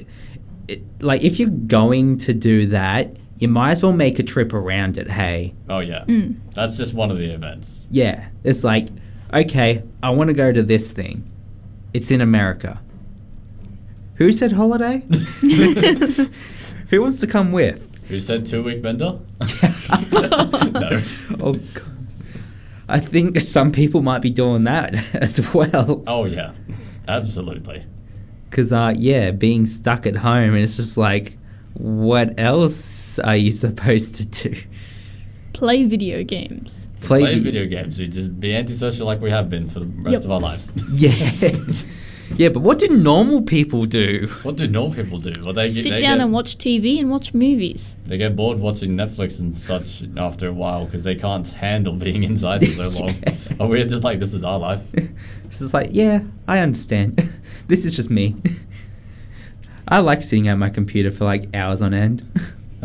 S1: it, like if you're going to do that, you might as well make a trip around it. Hey,
S3: Oh yeah,
S2: Mm.
S3: that's just one of the events.
S1: yeah, it's like, okay, I want to go to this thing. It's in America. Who said holiday? Who wants to come with?
S3: Who said two week bender? no.
S1: Oh, God. I think some people might be doing that as well.
S3: Oh yeah, absolutely.
S1: Because, uh, yeah, being stuck at home, it's just like, what else are you supposed to do?
S2: Play video games.
S3: Play video games. We just be antisocial like we have been for the rest
S2: Yep.
S3: of our lives.
S1: Yeah. yeah, but what do normal people do?
S3: what do normal people do? Well, they
S2: Sit
S3: they
S2: down
S3: get,
S2: and watch TV and watch movies.
S3: They get bored watching Netflix and such after a while because they can't handle being inside for so long.
S1: Yeah.
S3: And we're just like, this is our life.
S1: This is like, yeah, I understand. this is just me. I like sitting at my computer for like hours on end.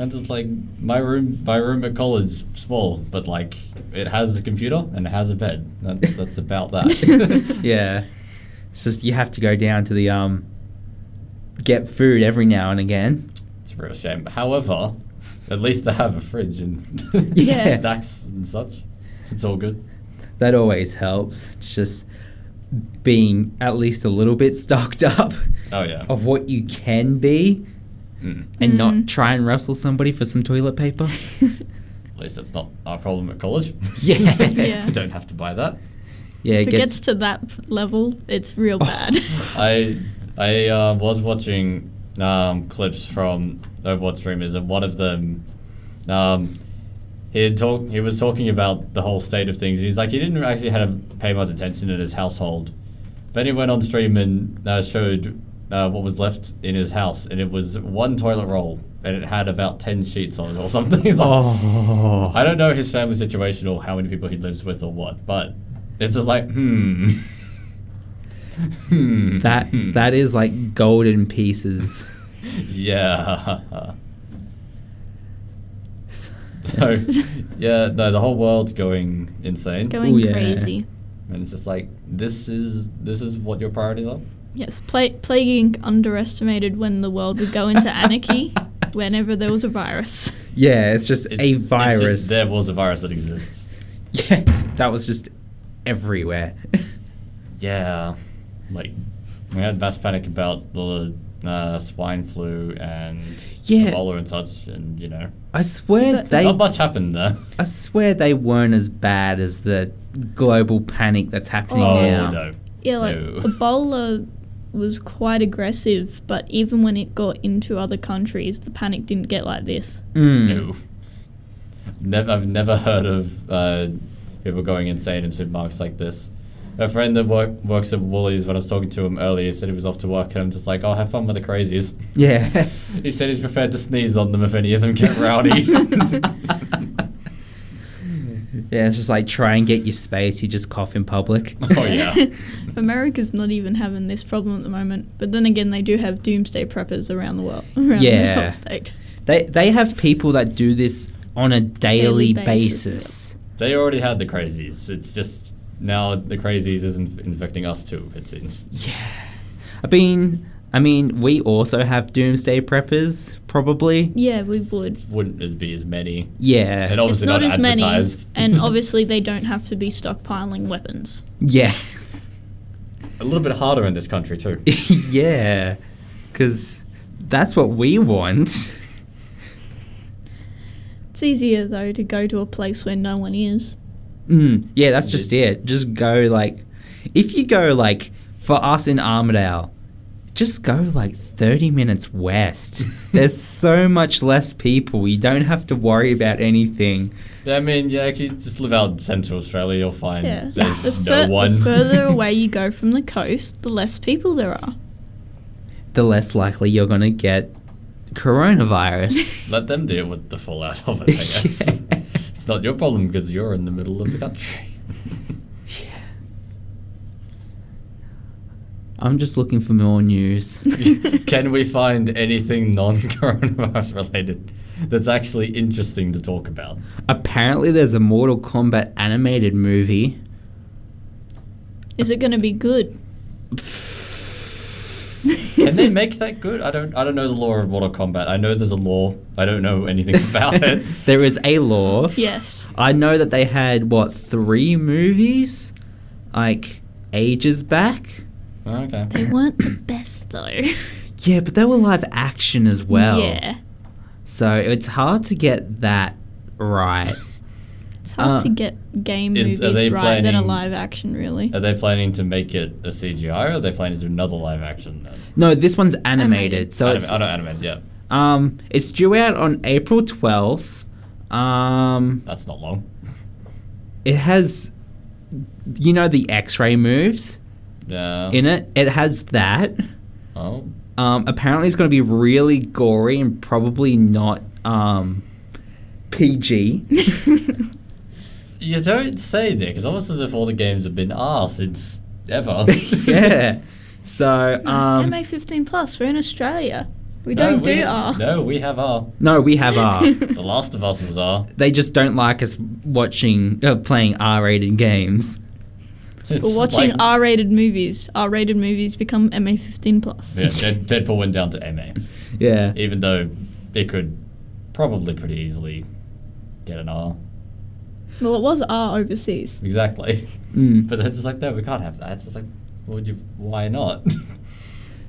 S3: And just like my room, my room at college, small, but like it has a computer and it has a bed. That's, that's about that.
S1: yeah. It's just you have to go down to the um get food every now and again.
S3: it's a real shame. However, at least I have a fridge and
S1: Yeah.
S3: snacks and such. It's all good.
S1: That always helps. Just being at least a little bit stocked up
S3: Oh yeah.
S1: of what you can be
S3: Mm.
S1: and
S2: Mm.
S1: not try and wrestle somebody for some toilet paper.
S3: At least that's not our problem at college.
S1: Yeah.
S2: Yeah.
S3: I don't have to buy that.
S1: yeah,
S2: if
S1: it
S2: it
S1: gets
S2: gets to that p- level, it's real
S1: Oh.
S2: bad.
S3: I I uh, was watching um, clips from Overwatch streamers, and one of them, um, he had talk, he was talking about the whole state of things. He's like he didn't actually have to pay much attention in his household. Then he went on stream and uh, showed uh, what was left in his house, and it was one toilet roll, and it had about ten sheets on it or something. Like,
S1: Oh.
S3: I don't know his family situation or how many people he lives with or what, but it's just like hmm. hmm.
S1: That
S3: hmm.
S1: that is like golden pieces.
S3: Yeah. so, yeah, no, the whole world's going insane,
S2: Going
S1: Ooh, yeah.
S2: crazy.
S3: and it's just like this is this is what your priorities are.
S2: Yes, pla- Plague Inc. underestimated when the world would go into anarchy whenever there was a virus.
S1: Yeah, it's just
S3: It's,
S1: a
S3: it's just
S1: virus.
S3: there was a virus that exists.
S1: yeah, that was just everywhere.
S3: Yeah, like we had mass panic about the uh, swine flu and
S1: Yeah.
S3: Ebola and such, and you know,
S1: I swear
S2: But-
S1: they
S3: not much happened there.
S1: I swear they weren't as bad as the global panic that's happening
S2: Oh,
S1: now.
S3: no.
S2: Yeah, like
S3: No.
S2: Ebola was quite aggressive, but even when it got into other countries, the panic didn't get like this.
S1: Mm.
S3: No. Never, I've never heard of uh, people going insane in supermarkets like this. A friend that work, works at Woolies, when I was talking to him earlier, said he was off to work, and I'm just like, oh, have fun with the crazies.
S1: Yeah.
S3: He said he's prepared to sneeze on them if any of them get rowdy.
S1: Yeah, it's just like try and get your space. You just cough in public.
S3: Oh yeah.
S2: America's not even having this problem at the moment, but then again, they do have doomsday preppers around the world, around
S1: Yeah.
S2: the whole state.
S1: They they have people that do this on a daily,
S2: Daily basis,
S1: basis.
S3: they already had the crazies. It's just now the crazies isn't infecting us too. It seems.
S1: Yeah, I mean, I mean, we also have doomsday preppers, probably.
S2: Yeah, we would.
S3: Wouldn't as be as many.
S1: Yeah,
S3: And obviously
S2: it's not,
S3: not
S2: as many, and obviously they don't have to be stockpiling weapons.
S1: yeah,
S3: A little bit harder in this country too.
S1: yeah, because that's what we want.
S2: It's easier though to go to a place where no one is.
S1: Mm, yeah, that's just it. Just go like, if you go like for us in Armidale, just go like 30 minutes west. There's so much less people. You don't have to worry about anything.
S3: I mean, yeah, if you just live out in Central Australia, you'll find
S2: Yeah,
S3: there's
S2: the,
S3: no
S2: fur- the further away you go from the coast, the less people there are.
S1: The less likely you're going to get coronavirus.
S3: Let them deal with the fallout of it. I guess
S1: Yeah.
S3: it's not your problem because you're in the middle of the country.
S1: I'm just looking for more news.
S3: Can we find anything non-coronavirus related that's actually interesting to talk about?
S1: Apparently, there's a Mortal Kombat animated movie.
S2: Is it going to be good?
S3: Can they make that good? I don't. I don't know the lore of Mortal Kombat. I know there's a lore. I don't know anything about it.
S1: there is a lore.
S2: Yes.
S1: I know that they had what three movies, like ages back.
S3: Okay.
S2: They weren't the best though.
S1: Yeah, but they were live action as well.
S2: Yeah.
S1: So it's hard to get that right.
S2: It's hard
S1: Uh,
S2: to get game
S3: is-
S2: movies right that are
S3: planning-
S2: live action, really.
S3: Are they planning to make it a CGI or are they planning to do another live action? Then?
S1: No, this one's animated.
S2: Animated.
S1: So
S3: Anim-
S1: it's
S3: I don't animate. Yeah,
S1: um it's due out on April twelfth. Um,
S3: that's not long.
S1: it has, you know, the X-ray moves
S3: Yeah.
S1: in it. It has that.
S3: oh.
S1: Um, apparently, it's going to be really gory and probably not um, PG.
S3: You don't say, Nick. It's almost as if all the games have been R since ever.
S1: yeah. So, um,
S2: MA 15 plus. We're in Australia. We
S3: No,
S2: don't do R.
S3: No, we have R.
S1: no, we have R.
S3: The Last of Us was R.
S1: they just don't like us watching, uh, playing R-rated games.
S3: It's
S2: We're watching
S3: like-
S2: R-rated movies. R-rated movies become MA 15 plus.
S3: Yeah, Dead- Deadpool went down to MA,
S1: Yeah.
S3: even though it could probably pretty easily get an R.
S2: Well, it was R overseas.
S3: Exactly.
S1: Mm.
S3: But it's just like, no, we can't have that. It's just like, would you? Why not?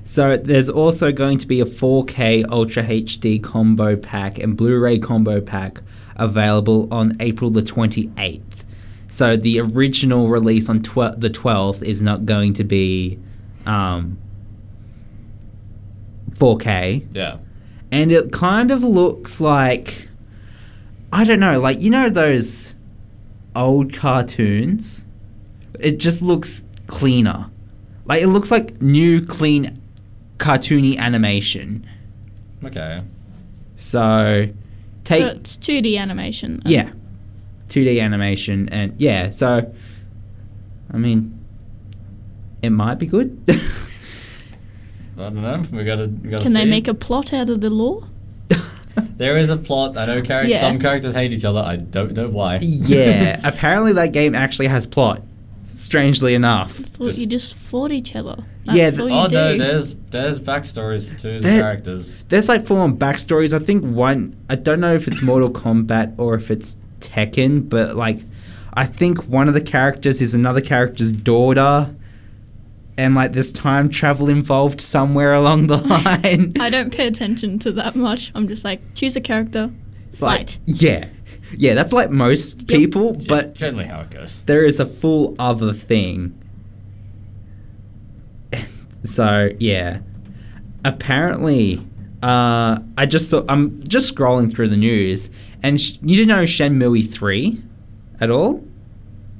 S1: So there's also going to be a 4K Ultra HD combo pack and Blu-ray combo pack available on April the 28th. So the original release on tw- the 12th is not going to be um, 4K,
S3: yeah.
S1: and it kind of looks like I don't know, like you know those old cartoons. It just looks cleaner. Like it looks like new, clean, cartoony animation.
S3: Okay.
S1: So take
S2: So it's 2D animation.
S1: yeah, 2D animation and yeah. So I mean, it might be good.
S3: I don't know. We gotta. We gotta
S2: Can they make a plot out of the lore?
S3: There is a plot. I know char-
S2: Yeah.
S3: some characters hate each other. I don't know why.
S1: yeah, apparently that game actually has plot. Strangely enough.
S2: I thought
S3: Just-
S2: you just fought each other. That's
S1: Yeah,
S2: all
S1: th-
S2: you
S3: oh
S2: do.
S3: no, there's there's backstories to the characters.
S1: There's like full on backstories. I think one, I don't know if it's Mortal Kombat or if it's Tekken, but like, I think one of the characters is another character's daughter, and like there's time travel involved somewhere along the line.
S2: I don't pay attention to that much. I'm just like, choose a character,
S1: Like,
S2: fight.
S1: yeah, yeah, that's like most people,
S3: Yeah,
S1: but
S3: generally how it goes.
S1: there is a full other thing. so yeah, apparently, uh, I just saw. I'm just scrolling through the news, and sh- you didn't know Shenmue three, at all?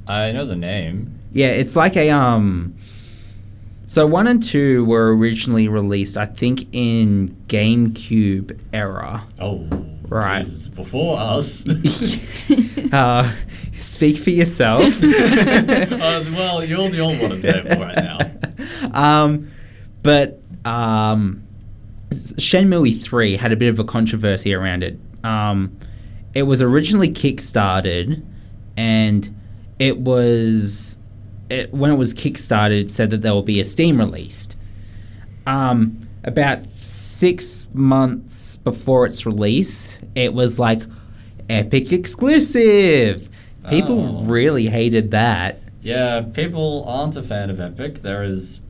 S3: I know the name.
S1: Yeah, it's like a um. So one and two were originally released, I think, in GameCube era.
S3: Oh.
S1: Right.
S3: Jesus, before us.
S1: Uh, speak for yourself.
S3: uh, well, you're the only one on the table right now.
S1: um, but um, Shenmue 3 had a bit of a controversy around it. Um, it was originally kickstarted, and it was it, when it was kickstarted, it said that there will be a Steam released. Um, about six months before its release, it was like Epic exclusive. People
S3: Oh.
S1: really hated that.
S3: Yeah, people aren't a fan of Epic. There is,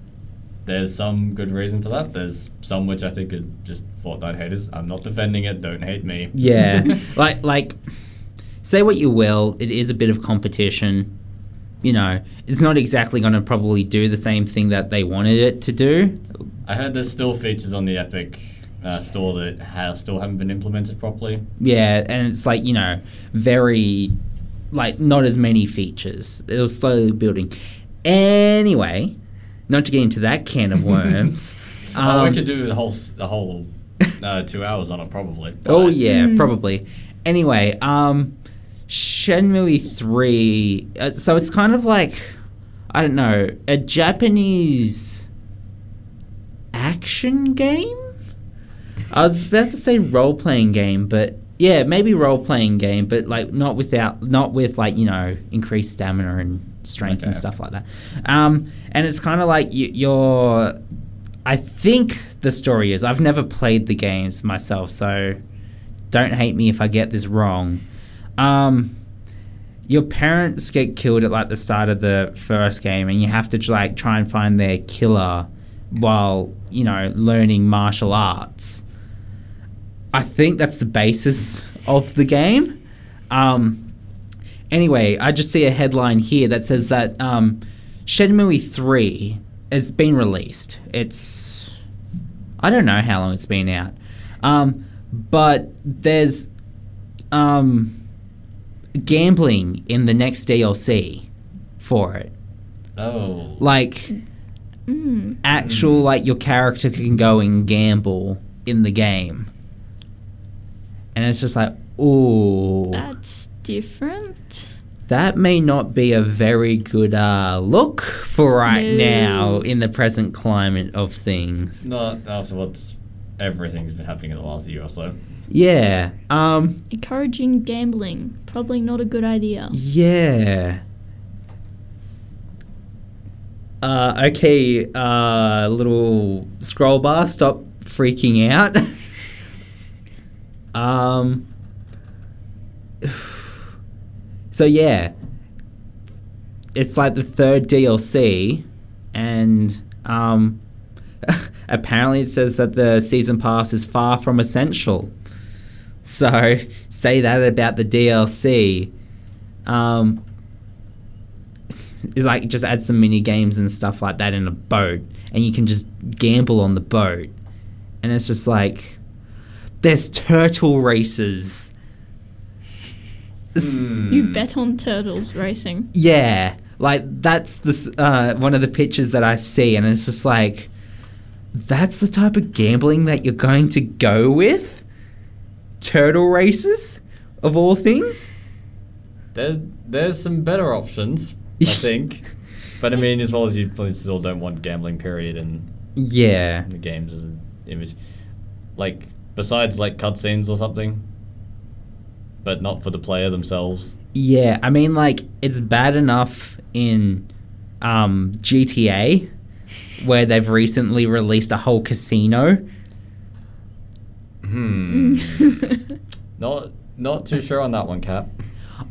S3: there's some good reason for that. There's some which I think are just Fortnite haters. I'm not defending it. Don't hate me.
S1: Yeah, like like say what you will, it is a bit of competition. You know, it's not exactly going to probably do the same thing that they wanted it to do.
S3: I heard there's still features on the Epic uh, store that ha- still haven't been implemented properly.
S1: Yeah, and it's like you know, very like not as many features. It was slowly building. Anyway, not to get into that can of worms.
S3: oh, we
S1: um,
S3: could do the whole the whole uh, two hours on it probably.
S1: Oh
S3: but-
S1: yeah, probably. Anyway, um, Shenmue three. Uh, so it's kind of like I don't know a Japanese action game. I was about to say role playing game, but yeah, maybe role playing game, but like not without not with like you know increased stamina and strength and stuff like that. Um, and it's kind of like you, you're. I think the story is I've never played the games myself, so don't hate me if I get this wrong. Um, your parents get killed at like the start of the first game, and you have to like try and find their killer while you know learning martial arts. I think that's the basis of the game. Um, anyway, I just see a headline here that says that um, Shenmue 3 has been released. It's. I don't know how long it's been out. Um, but there's um, gambling in the next DLC for it.
S3: Oh.
S1: Like,
S2: Mm.
S1: actual, like, your character can go and gamble in the game. And it's just like, ooh.
S2: That's different.
S1: that may not be a very good uh, look for right
S2: No.
S1: now in the present climate of things.
S3: Not after what's everything's been happening in the last year or so.
S1: Yeah. Um.
S2: Encouraging gambling. Probably not a good idea.
S1: Yeah. Uh, okay, uh, little scroll bar, stop freaking out. um, so yeah, it's like the third DLC, and um, apparently it says that the season pass is far from essential. So say that about the DLC. Um, is like just add some mini games and stuff like that in a boat, and you can just gamble on the boat, and it's just like there's turtle races. S-
S2: You bet on turtles racing.
S1: Yeah, like that's the uh, one of the pictures that I see, and it's just like that's the type of gambling that you're going to go with. Turtle races, of all things.
S3: There's there's some better options, I think. but I mean, as well as you probably still don't want gambling period in,
S1: Yeah,
S3: the games as an image. Like besides like cutscenes or something. But not for the player themselves.
S1: Yeah, I mean, like it's bad enough in um, GTA, where they've recently released a whole casino.
S3: Hmm. not not too sure on that one, Cap.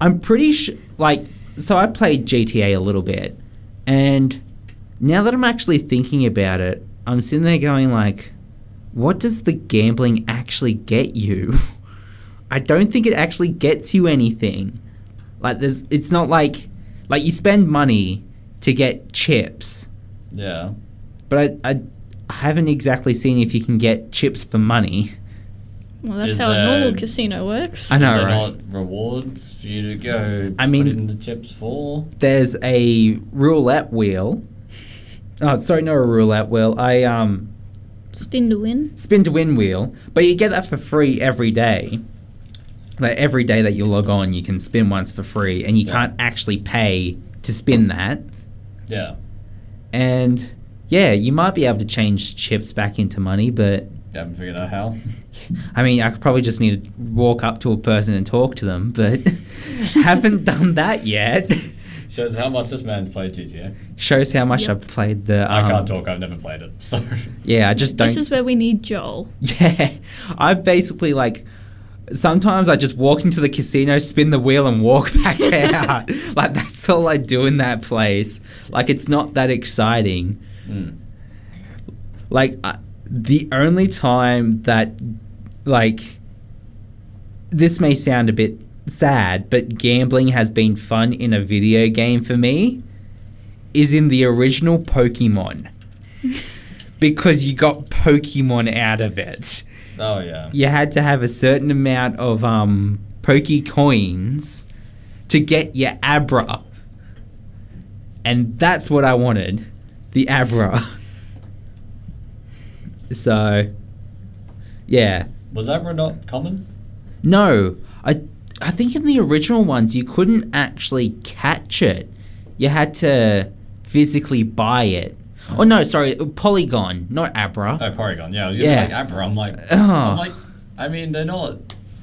S1: I'm pretty sure, like, so I played GTA a little bit, and now that I'm actually thinking about it, I'm sitting there going like, what does the gambling actually get you? I don't think it actually gets you anything. Like, there's, it's not like, like you spend money to get chips.
S3: Yeah.
S1: but I, I, I haven't exactly seen if you can get chips for money.
S2: Well, that's
S3: Is,
S2: how a normal casino works.
S1: I know,
S3: Is there
S1: right?
S3: not rewards for you to go
S1: I mean-
S3: put in the chips for?
S1: There's a roulette wheel. Oh, sorry, not a roulette wheel. I um
S2: Spin to win.
S1: spin to win wheel, but you get that for free every day. Like every day that you log on, you can spin once for free, and you
S3: Yeah.
S1: can't actually pay to spin that.
S3: Yeah.
S1: And yeah, you might be able to change chips back into money, but
S3: You haven't figured out how.
S1: I mean, I could probably just need to walk up to a person and talk to them, but haven't done that yet.
S3: Shows how much this man's played GTA.
S1: Shows how much
S2: Yep.
S1: I've played the.
S3: I
S1: um,
S3: can't talk. I've never played it. So.
S1: Yeah, I just don't.
S2: This is where we need Joel.
S1: Yeah, I basically like. Sometimes I just walk into the casino, spin the wheel, and walk back out. like that's all I do in that place. Like it's not that exciting.
S3: Mm.
S1: Like I, the only time that, like, this may sound a bit sad, but gambling has been fun in a video game for me, is in the original Pokemon. because you got Pokemon out of it
S3: Oh yeah.
S1: you had to have a certain amount of um Poke coins to get your Abra. And that's what I wanted. The Abra. So yeah.
S3: Was Abra not common?
S1: No. I I think in the original ones you couldn't actually catch it. You had to physically buy it. Oh no, sorry, Polygon, not Abra.
S3: Oh, Polygon. Yeah, I was gonna
S1: Yeah.
S3: like Abra. I'm like,
S1: Oh.
S3: I'm like, I mean, they're not.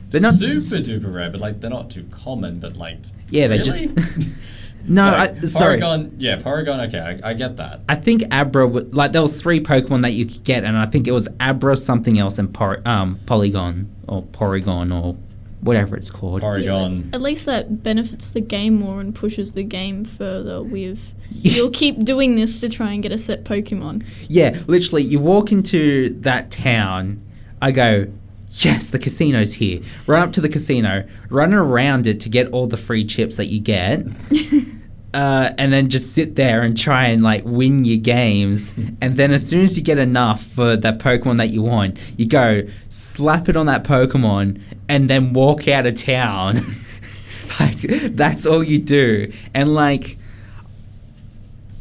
S1: They're not
S3: super
S1: s-
S3: duper rare, but like they're not too common. But like,
S1: Yeah, they
S3: really?
S1: just No,
S3: Like,
S1: I, sorry.
S3: Porygon. Yeah, Porygon. Okay, I, I get that.
S1: I think Abra, w- like there was three Pokemon that you could get, and I think it was Abra, something else, and Por- um, Polygon or Porygon or whatever it's called.
S3: Porygon.
S2: At least that benefits the game more and pushes the game further with you'll keep doing this to try and get a set Pokemon.
S1: yeah, literally, you walk into that town. I go, yes, the casino's here. Run up to the casino, run around it to get all the free chips that you get. Uh, and then just sit there and try and like win your games. And then as soon as you get enough for that Pokemon that you want, you go slap it on that Pokemon and then walk out of town. like that's all you do. And like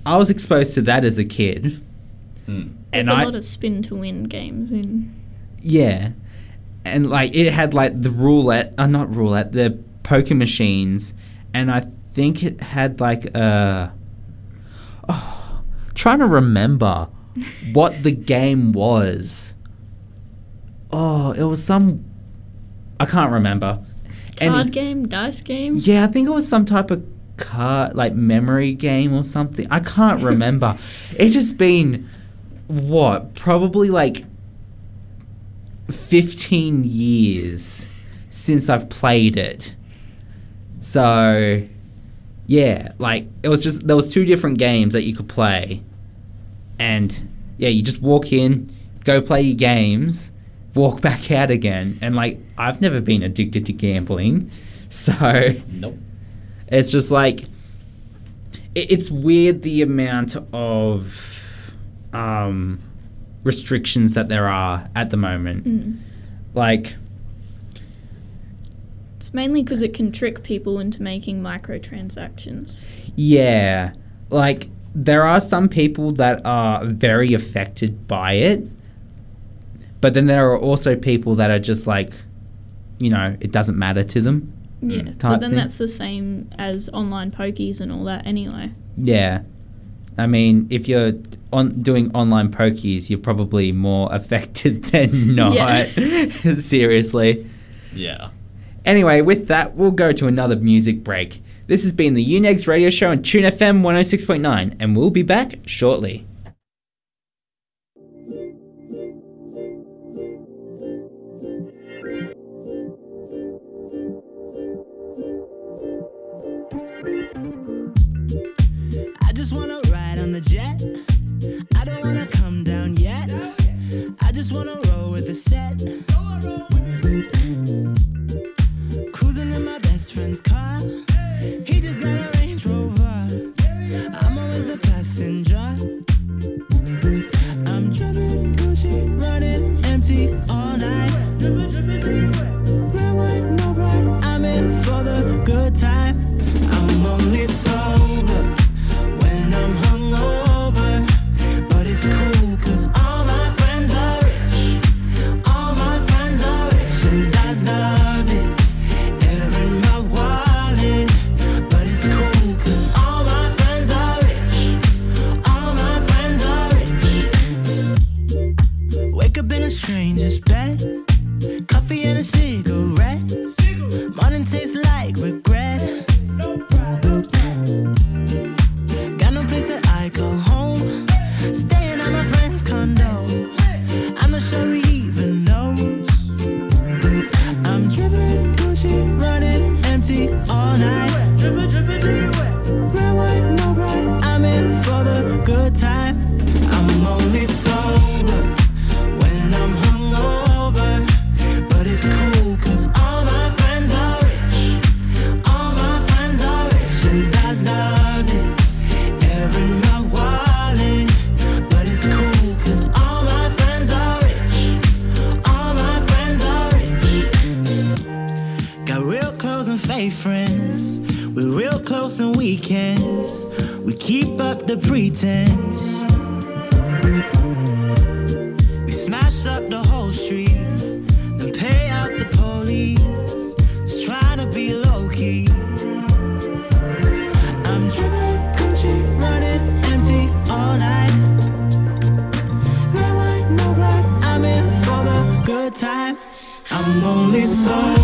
S1: I was exposed to that as a kid.
S3: Hmm.
S2: There's
S1: And
S2: a
S1: I
S2: lot of spin to win games in
S1: yeah. And like it had like the roulette, uh, not roulette, the poker machines, and I think it had like a. Oh, trying to remember what the game was. Oh, it was some. I can't remember.
S2: Card
S1: it-
S2: game, dice game.
S1: yeah, I think it was some type of card, like memory game or something. I can't remember. it just been what probably like 15 years since I've played it. So, yeah, like it was just there was two different games that you could play. And yeah, you just walk in, go play your games, walk back out again. And like I've never been addicted to gambling. So,
S3: Nope.
S1: it's just like it, it's weird the amount of um, restrictions that there are at the moment.
S2: Mm.
S1: Like,
S2: It's mainly because it can trick people into making microtransactions.
S1: yeah, like there are some people that are very affected by it, but then there are also people that are just like, you know, it doesn't matter to them.
S2: Yeah,
S1: type
S2: but then
S1: thing.
S2: that's the same as online pokies and all that anyway.
S1: Yeah. I mean, if you're on doing online pokies, you're probably more affected than not.
S2: Yeah.
S1: Seriously.
S3: Yeah.
S1: Anyway, with that, we'll go to another music break. This has been the Unegs radio show on Tune FM 106.9, and we'll be back shortly.
S5: I just wanna ride on the jet. I don't wanna come down yet. I just wanna roll with the set. Friend's car. He just got a Range Rover. I'm always the passenger. I'm dripping Gucci, running empty all night. Red wine, no ride. I'm in for the good time. the pretense. We smash up the whole street, then pay out the police. Just trying to be low key. I'm dribbling country, running empty all night. Rewind, no blood, I'm in for the good time. I'm only sorry.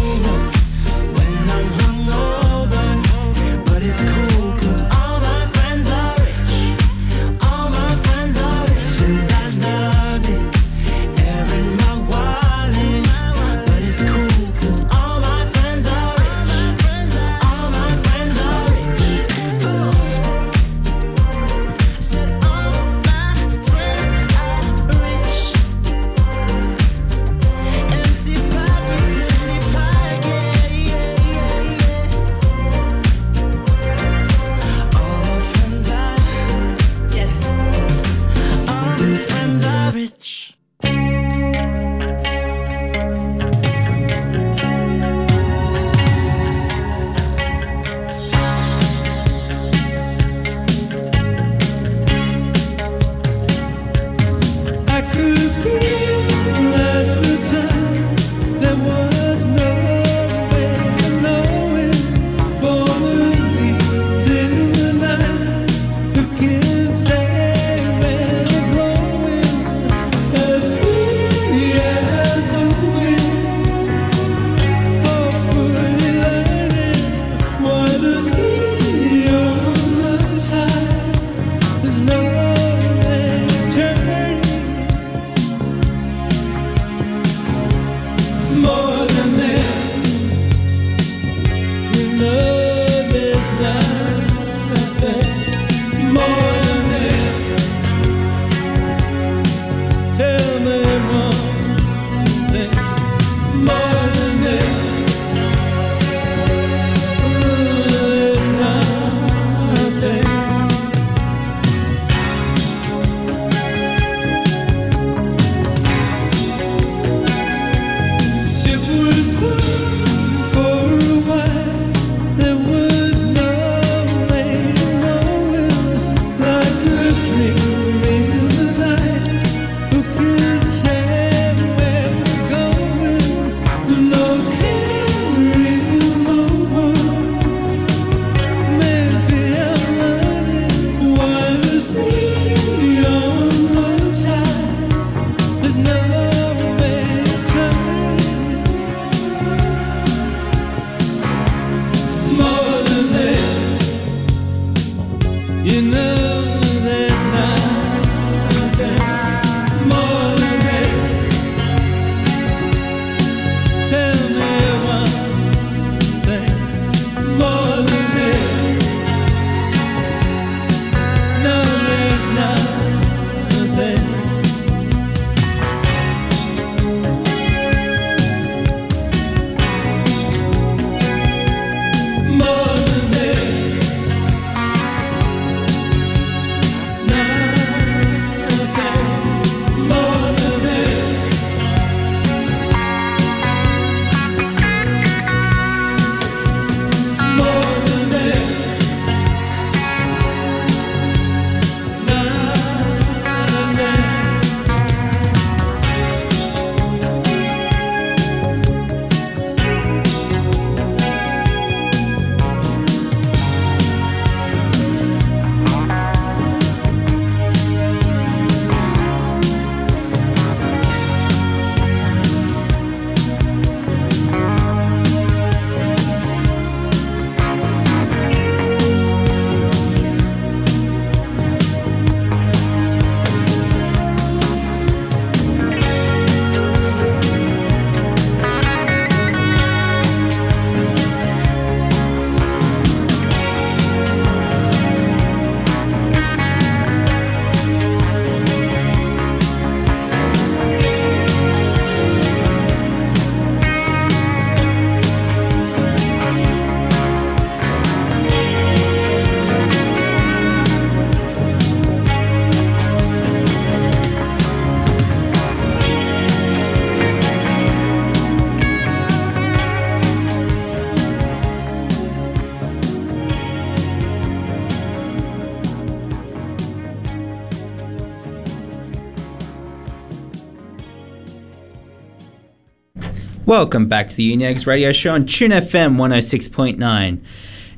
S1: Welcome back to the Unegs Radio Show on Tune FM 106.9.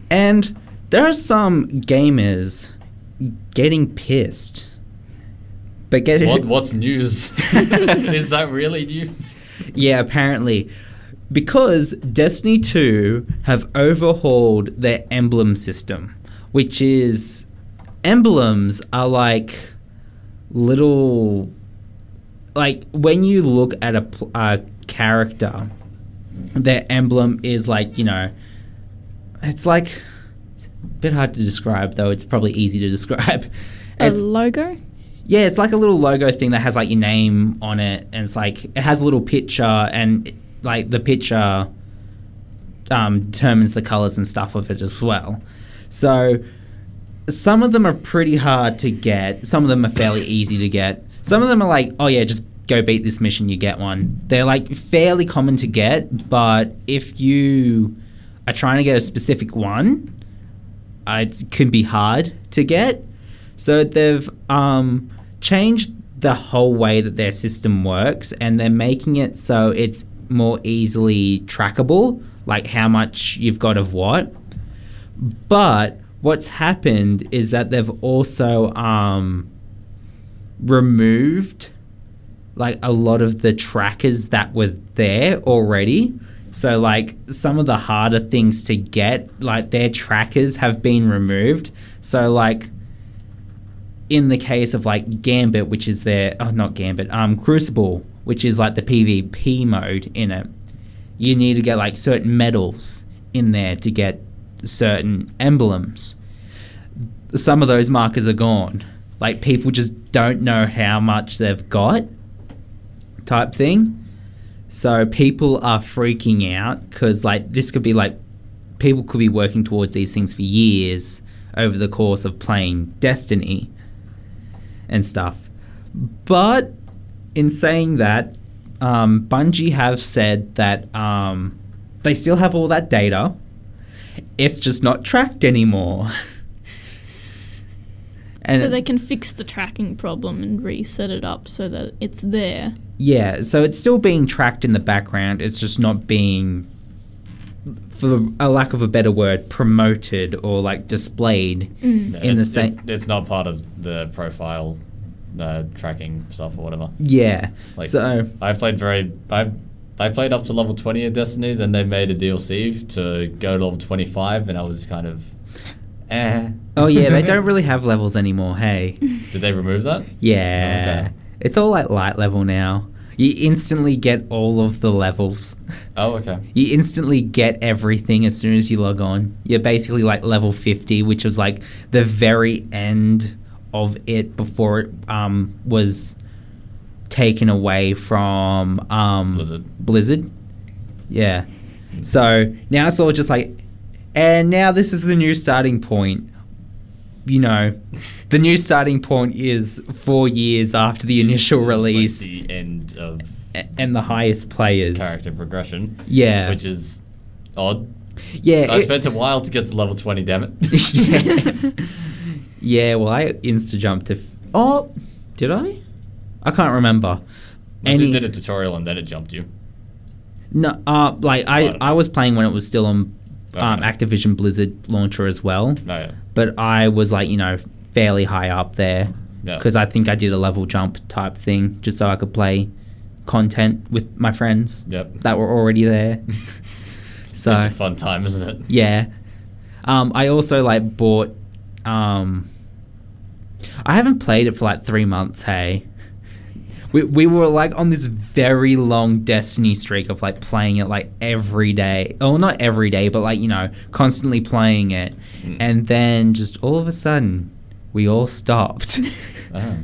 S1: And there are some gamers getting pissed. But get
S3: What, what's news? Is that really news?
S1: Yeah, apparently. Because Destiny 2 have overhauled their emblem system, which is emblems are like little like when you look at a, a character, their emblem is like, you know, it's like it's a bit hard to describe though. It's probably easy to describe.
S2: A
S1: It's,
S2: logo?
S1: yeah, it's like a little logo thing that has like your name on it, and it's like it has a little picture, and like the picture um, determines the colors and stuff of it as well. So some of them are pretty hard to get. Some of them are fairly easy to get. Some of them are like, oh yeah, just go beat this mission, you get one. They're like fairly common to get, but if you are trying to get a specific one, uh, it can be hard to get. So they've um, changed the whole way that their system works, and they're making it so it's more easily trackable, like how much you've got of what. But what's happened is that they've also um, removed like a lot of the trackers that were there already. So like some of the harder things to get, like their trackers have been removed. So like in the case of like Gambit, which is their oh not Gambit, um Crucible, which is like the PvP mode in it, you need to get like certain medals in there to get certain emblems. Some of those markers are gone. Like people just don't know how much they've got type thing. So people are freaking out because like this could be like people could be working towards these things for years over the course of playing Destiny and stuff. But in saying that, um, Bungie have said that um, they still have all that data. It's just not tracked anymore. and
S2: so they can fix the tracking problem and reset it up so that it's there.
S1: Yeah, so it's still being tracked in the background. It's just not being, for a lack of a better word, promoted or like displayed
S2: Mm.
S1: in the
S3: it's,
S1: same.
S3: it- it's not part of the profile uh, tracking stuff or whatever.
S1: yeah.
S3: Like,
S1: so
S3: I played very. I I played up to level twenty of Destiny. Then they made a DLC to go to level twenty five, and I was kind of. Eh.
S1: oh yeah, they don't really have levels anymore. Hey.
S3: Did they remove that?
S1: Yeah.
S3: Okay.
S1: It's all like light level now. You instantly get all of the levels.
S3: Oh, okay.
S1: You instantly get everything as soon as you log on. You're basically like level 50, which was like the very end of it before it um, was taken away from um,
S3: Blizzard.
S1: Blizzard. Yeah. So now it's all just like, and now this is the new starting point. You know, the new starting point is four years after the initial
S3: It's like
S1: release
S3: the end of
S1: and the highest players.
S3: character progression.
S1: Yeah.
S3: Which is odd.
S1: Yeah.
S3: I
S1: it-
S3: spent a while to get to level twenty. Damn it.
S1: yeah. yeah, well, I insta jumped to. F- oh, did I? I can't remember.
S3: Unless you did a tutorial and then it jumped you.
S1: No, uh, like I,
S3: Right.
S1: I was playing when it was still on um, Activision Blizzard launcher as well,
S3: No, yeah.
S1: but I was like you know fairly high up there
S3: Yeah.
S1: because I think I did a level jump type thing just so I could play content with my friends
S3: Yep.
S1: that were already there. so
S3: it's a fun time, isn't it?
S1: Yeah. Um, I also like bought. Um, I haven't played it for like three months. Hey, we we were like on this very long Destiny streak of like playing it like every day. Oh, not every day, but like you know, constantly playing it,
S3: Mm.
S1: and then just all of a sudden, we all stopped.
S3: Oh.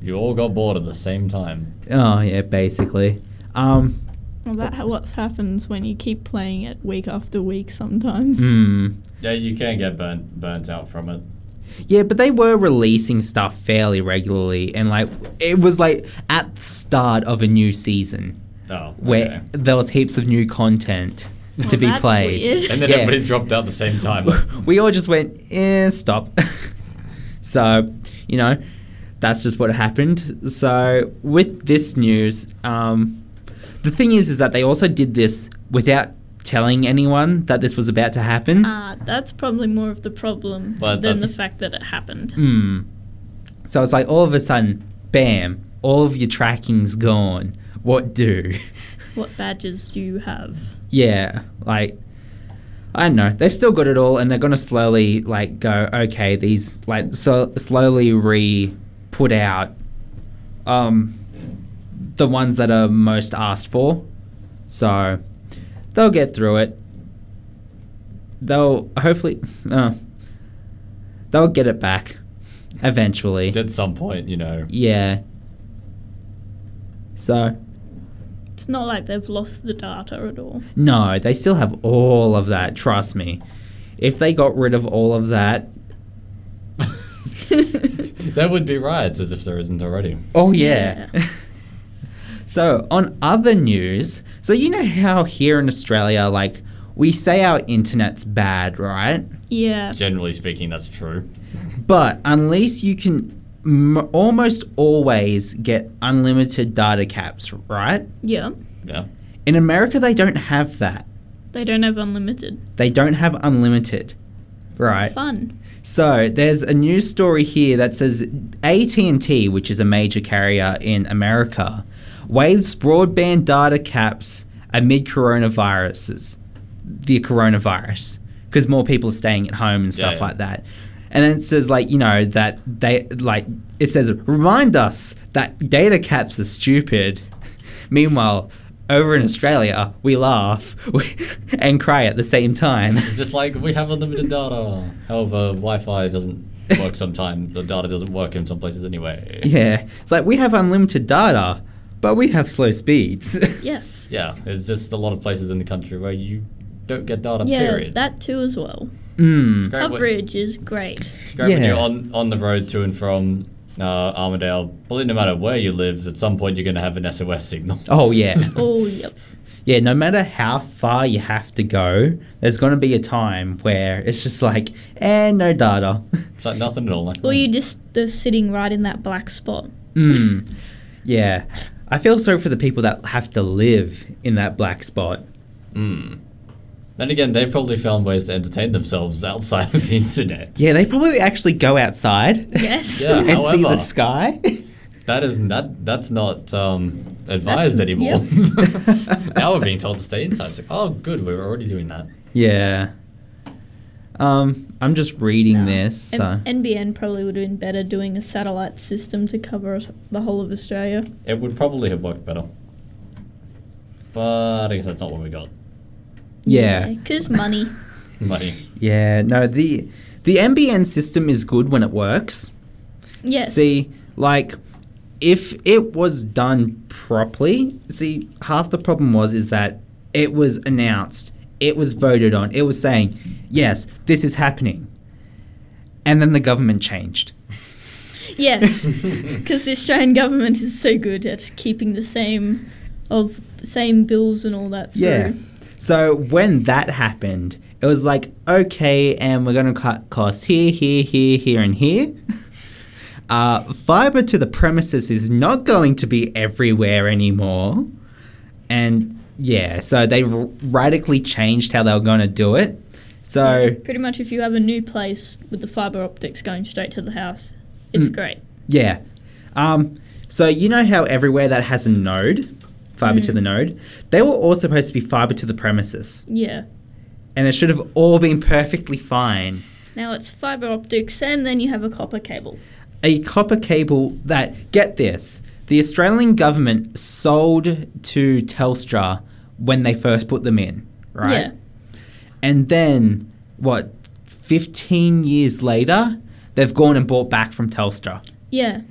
S3: You all got bored at the same time.
S1: oh yeah, basically. Um,
S2: Well, that ha- what happens when you keep playing it week after week sometimes.
S1: hmm.
S3: Yeah, you can get burnt burnt out from it.
S1: Yeah, but they were releasing stuff fairly regularly, and like it was like at the start of a new season
S3: Oh,
S1: where
S3: okay.
S1: there was heaps of new content
S2: Well,
S1: to be
S2: that's
S1: played.
S2: weird.
S3: And then
S1: Yeah.
S3: everybody dropped out at the same time.
S1: we all just went, eh, stop. so, you know, that's just what happened. So, with this news, um, the thing is, is that they also did this without telling anyone that this was about to happen.
S2: Ah, that's probably more of the problem
S3: But
S2: than the fact that it happened.
S1: Hmm. So it's like all of a sudden, bam, all of your tracking's gone. What do?
S2: What badges do you have?
S1: yeah, like I don't know. They've still got it all, and they're gonna slowly like go. Okay, these like so slowly re put out um the ones that are most asked for. So they'll get through it. They'll hopefully uh, they'll get it back eventually.
S3: At some point, you know.
S1: Yeah. So
S2: It's not like they've lost the data at all.
S1: no, they still have all of that. Trust me. If they got rid of all of that,
S3: There would be riots as if there isn't already.
S1: oh yeah. so on other news, so you know how here in Australia, like we say our internet's bad, right?
S2: Yeah.
S3: Generally speaking, that's true.
S1: But unless you can m- almost always get unlimited data caps, right?
S2: Yeah.
S3: Yeah.
S1: In America, they don't have that.
S2: They don't have unlimited.
S1: They don't have unlimited, right?
S2: Fun.
S1: So there's a news story here that says AT&T, which is a major carrier in America, waives broadband data caps amid coronaviruses, the coronavirus, because more people are staying at home and stuff
S3: Yeah.
S1: like that. And then it says like you know that they like it says remind us that data caps are stupid. Meanwhile, over in Australia, we laugh and cry at the same time.
S3: It's just like we have unlimited data. However, Wi-Fi doesn't work sometimes. The data doesn't work in some places anyway.
S1: Yeah, it's like we have unlimited data, but we have slow speeds.
S2: Yes.
S3: Yeah, there's just a lot of places in the country where you don't get data.
S2: Yeah,
S3: period.
S2: that too as well.
S1: mm.
S2: Coverage is great.
S3: it's great when you're on on the road to and from uh, Armidale. But no matter where you live, at some point you're going to have an SOS signal.
S1: Oh yeah,
S2: Oh, yep.
S1: yeah. No matter how far you have to go, there's gonna be a time where it's just like, eh, no data.
S3: It's like nothing at all. Like,
S2: Or you just are sitting right in that black spot.
S1: mm. Yeah, I feel sorry for the people that have to live in that black spot.
S3: Mm. Then again, they've probably found ways to entertain themselves outside of the internet.
S1: Yeah, they probably actually go outside.
S2: Yes.
S3: Yeah.
S1: and see the
S3: however-
S1: sky.
S3: That is that that's not um, advised
S2: That's-
S3: anymore.
S2: yep.
S3: now we're being told to stay inside. It's like, oh, good, we're already doing that.
S1: yeah. Um, I'm just reading
S2: No.
S1: this. So.
S2: M- NBN probably would have been better doing a satellite system to cover the whole of Australia.
S3: It would probably have worked better. But I guess that's not what we got.
S1: yeah.
S2: Because money.
S3: Money.
S1: Yeah, no, the the NBN system is good when it works.
S2: Yes.
S1: See, like if it was done properly, see, half the problem was is that it was announced, it was voted on, it was saying, yes, this is happening. And then the government changed.
S2: Yes. Because the Australian government is so good at keeping the same of same bills and all that through.
S1: Yeah. So when that happened, it was like, okay, and we're going to cut costs here, here, here, here, and here. Uh, fiber to the premises is not going to be everywhere anymore. And yeah, so they radically changed how they were going to do it. So
S2: Pretty much if you have a new place with the fibre optics going straight to the house, it's
S1: Mm.
S2: great.
S1: yeah. Um, so you know how everywhere that has a node, fiber to the node, they were all supposed to be fiber to the premises.
S2: Yeah.
S1: And it should have all been perfectly fine.
S2: Now it's fibre optics and then you have a copper cable.
S1: a copper cable that get this the australian government sold to telstra when they first put them in right
S2: Yeah.
S1: and then what 15 years later they've gone and bought back from telstra
S2: Yeah.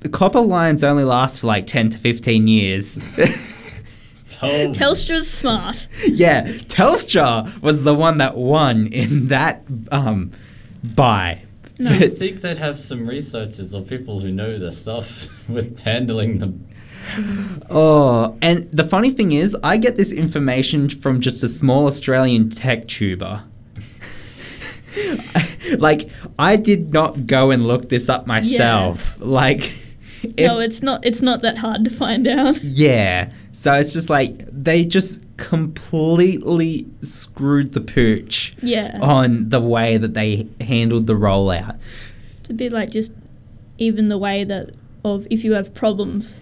S1: the copper lines only last for like 10 to 15 years
S3: Oh,
S2: Telstra's smart.
S1: yeah telstra was the one that won in that um buy
S2: No.
S3: I think they'd have some researchers or people who know their stuff with handling them.
S1: Oh, and the funny thing is, I get this information from just a small Australian tech tuber. like, I did not go and look this up myself. Yeah. Like, If-
S2: no, it's not. It's not that hard to find out.
S1: Yeah. So it's just like they just completely screwed the pooch
S2: Yeah.
S1: on the way that they handled the rollout.
S2: It's a bit like just even the way that of if you have problems,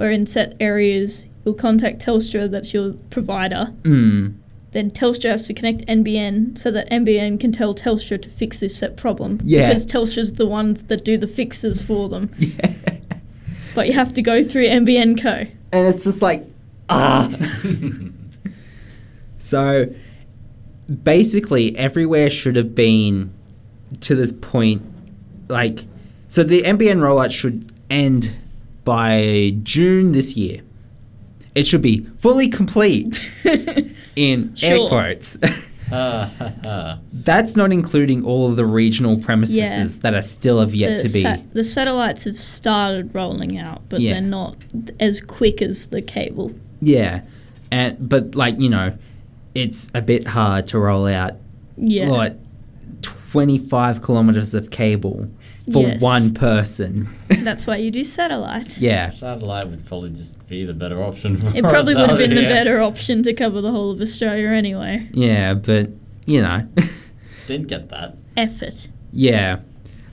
S2: where in set areas you'll contact Telstra, that's your provider.
S1: Mm.
S2: Then Telstra has to connect NBN so that NBN can tell Telstra to fix this set problem.
S1: Yeah.
S2: Because Telstra's the ones that do the fixes for them.
S1: Yeah.
S2: But you have to go through NBN Co.
S1: And it's just like, ah. so basically, everywhere should have been to this point. Like, so the NBN rollout should end by June this year. It should be fully complete in air quotes. That's not including all of the regional premises
S2: Yeah.
S1: that are still have yet
S2: the,
S1: to be.
S2: sa- the satellites have started rolling out, but
S1: Yeah.
S2: they're not as quick as the cable.
S1: Yeah, and but like you know, it's a bit hard to roll out
S2: Yeah.
S1: like 25 kilometers of cable for
S2: yes.
S1: one person.
S2: That's why you do satellite.
S1: yeah.
S3: Satellite would probably just be the better option
S2: It probably would have been yeah.
S3: the
S2: better option to cover the whole of Australia anyway.
S1: Yeah, but you know.
S3: Didn't get that.
S2: Effort.
S1: Yeah.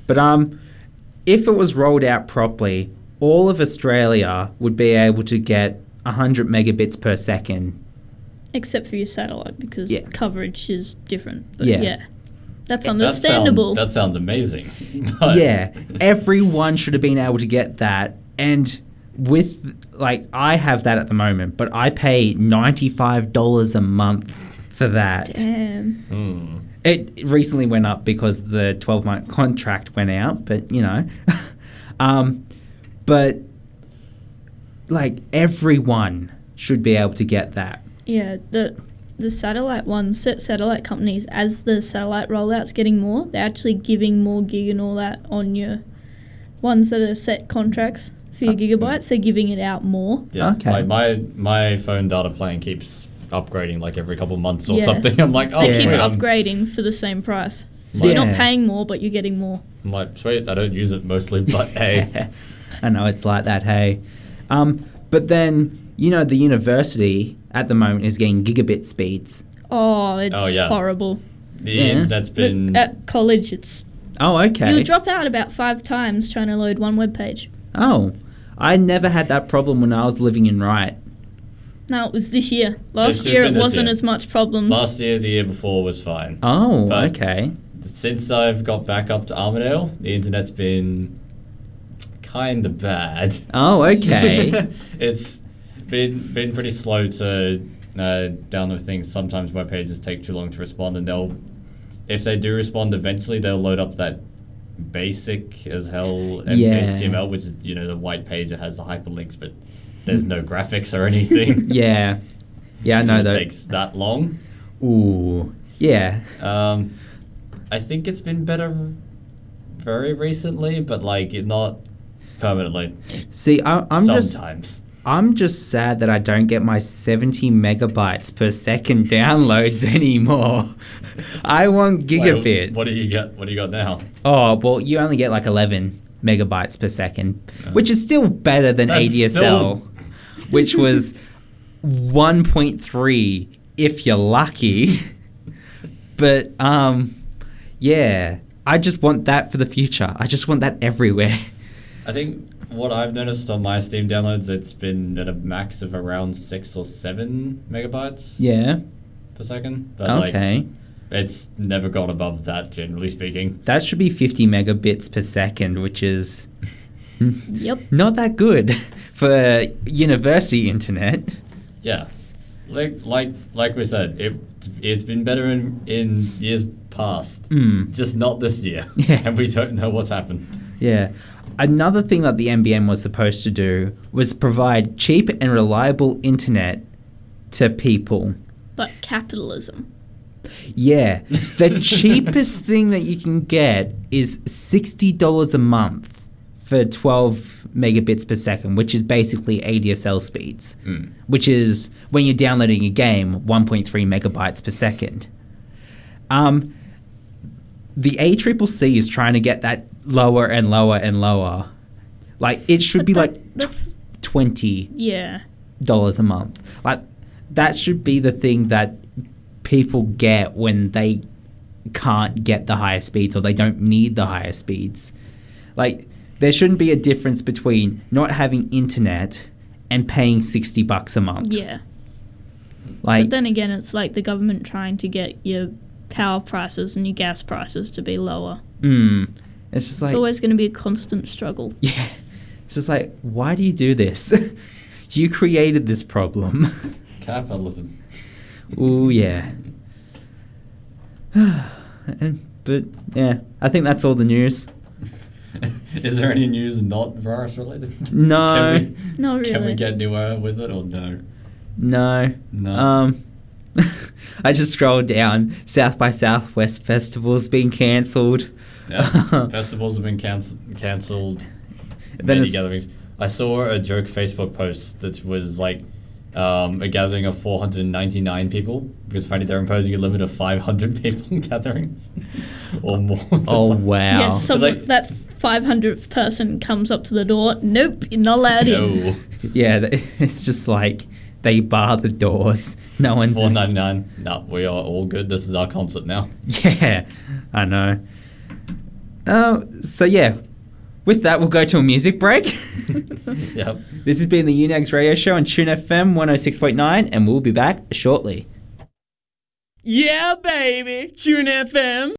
S1: But um if it was rolled out properly, all of Australia would be able to get 100 megabits per second.
S2: Except for your satellite because
S1: yeah.
S2: coverage is different.
S1: yeah.
S2: yeah. That's
S3: That sound-
S2: understandable.
S3: That sounds amazing. But
S1: yeah, everyone should have been able to get that. And with, like, I have that at the moment, but I pay $95 a month for that.
S2: Damn.
S3: Hmm.
S1: It recently went up because the 12 month contract went out, but you know. um, but, like, everyone should be able to get that.
S2: Yeah, the the satellite ones, set satellite companies, as the satellite rollout's getting more, they're actually giving more gig and all that on your ones that are set contracts for your gigabytes. They're giving it out more.
S3: Yeah.
S1: Okay.
S3: Like my my phone data plan keeps upgrading like every couple months or
S2: Yeah.
S3: something. I'm like, oh,
S2: They keep
S3: sweet. I'm,
S2: upgrading for the same price. So you're not
S1: Yeah.
S2: paying more, but you're getting more.
S3: I'm like, sweet. I don't use it mostly, but hey.
S1: I know it's like that, hey. Um, but then, you know, the university at the moment is getting gigabit speeds.
S2: Oh, it's
S3: Oh, yeah.
S2: horrible.
S3: The
S1: Yeah.
S3: internet's
S2: But
S3: been.
S2: at college, it's
S1: Oh, okay.
S2: you'll drop out about five times trying to load one web page.
S1: Oh, I never had that problem when I was living in Wright.
S2: No, it was this year. Last
S3: just
S2: year
S3: been
S2: it
S3: this
S2: wasn't
S3: year.
S2: as much problems.
S3: last year, the year before was fine.
S1: Oh,
S3: But-
S1: okay.
S3: Since I've got back up to Armidale, the internet's been kind of bad.
S1: Oh, okay.
S3: it's been been pretty slow to uh, download things. Sometimes web pages take too long to respond, and they'll, if they do respond eventually, they'll load up that basic as hell
S1: Yeah.
S3: HTML, which is you know the white page that has the hyperlinks, but there's no graphics or anything.
S1: yeah. Yeah, I know that.
S3: takes that long.
S1: Ooh. Yeah.
S3: Um, I think it's been better very recently, but like not permanently.
S1: See, I, I'm just
S3: Sometimes.
S1: I'm just sad that I don't get my 70 megabytes per second downloads anymore. I want
S3: Wait,
S1: gigabit.
S3: what do you got? What do you got now?
S1: Oh, well, you only get like 11 megabytes per second, which is still better than ADSL,
S3: still-
S1: which was 1.3 if you're lucky. but um yeah, I just want that for the future. I just want that everywhere.
S3: I think what I've noticed on my Steam downloads, it's been at a max of around six or seven megabytes
S1: yeah.
S3: per second. But like,
S1: Okay.
S3: it's never gone above that, generally speaking.
S1: That should be 50 megabits per second, which is
S2: Yep.
S1: not that good for university internet.
S3: Yeah, like like like we said, it it's been better in in years past,
S1: Mm.
S3: just not this year.
S1: Yeah.
S3: and we don't know what's happened.
S1: Yeah. Another thing that the NBN was supposed to do was provide cheap and reliable internet to people.
S2: But capitalism.
S1: Yeah. The cheapest thing that you can get is $60 a month for 12 megabits per second, which is basically ADSL speeds,
S3: Mm.
S1: which is when you're downloading a game, 1.3 megabytes per second. Um, the ACCC is trying to get that lower and lower and lower. Like it should be
S2: But
S1: like
S2: that-
S1: twenty
S2: yeah.
S1: dollars a month. Like that should be the thing that people get when they can't get the higher speeds or they don't need the higher speeds. Like there shouldn't be a difference between not having internet and paying 60 bucks a month.
S2: Yeah.
S1: Like
S2: but then again, it's like the government trying to get your power prices and your gas prices to be lower.
S1: mm, it's just like
S2: it's always going to be a constant struggle.
S1: yeah. It's just like why do you do this? you created this problem.
S3: Capitalism.
S1: Oh yeah. But yeah, I think that's all the news.
S3: Is there any news not virus related?
S1: No,
S3: Can we,
S2: Not really.
S3: can we get anywhere with it or no?
S1: no.
S3: No.
S1: Um, I just scrolled down. South by Southwest festival's been cancelled.
S3: Yeah. Festivals have been canc- cancelled.
S1: Then
S3: Many gatherings. I saw a joke Facebook post that was like um, a gathering of 499 people because apparently they're imposing a limit of 500 people in gatherings or more.
S1: Oh
S3: like-
S1: wow!
S2: Yes, some,
S3: like-
S2: that 500th person comes up to the door. Nope, you're not allowed in.
S1: Yeah, it's just like they bar the doors. No one's.
S3: 499. No, we are all good. This is our concert now.
S1: Yeah, I know. Uh, so yeah, with that we'll go to a music break.
S3: Yep.
S1: this has been the Unegs Radio Show on Tune FM 106.9, and we'll be back shortly.
S6: Yeah, baby. Tune FM.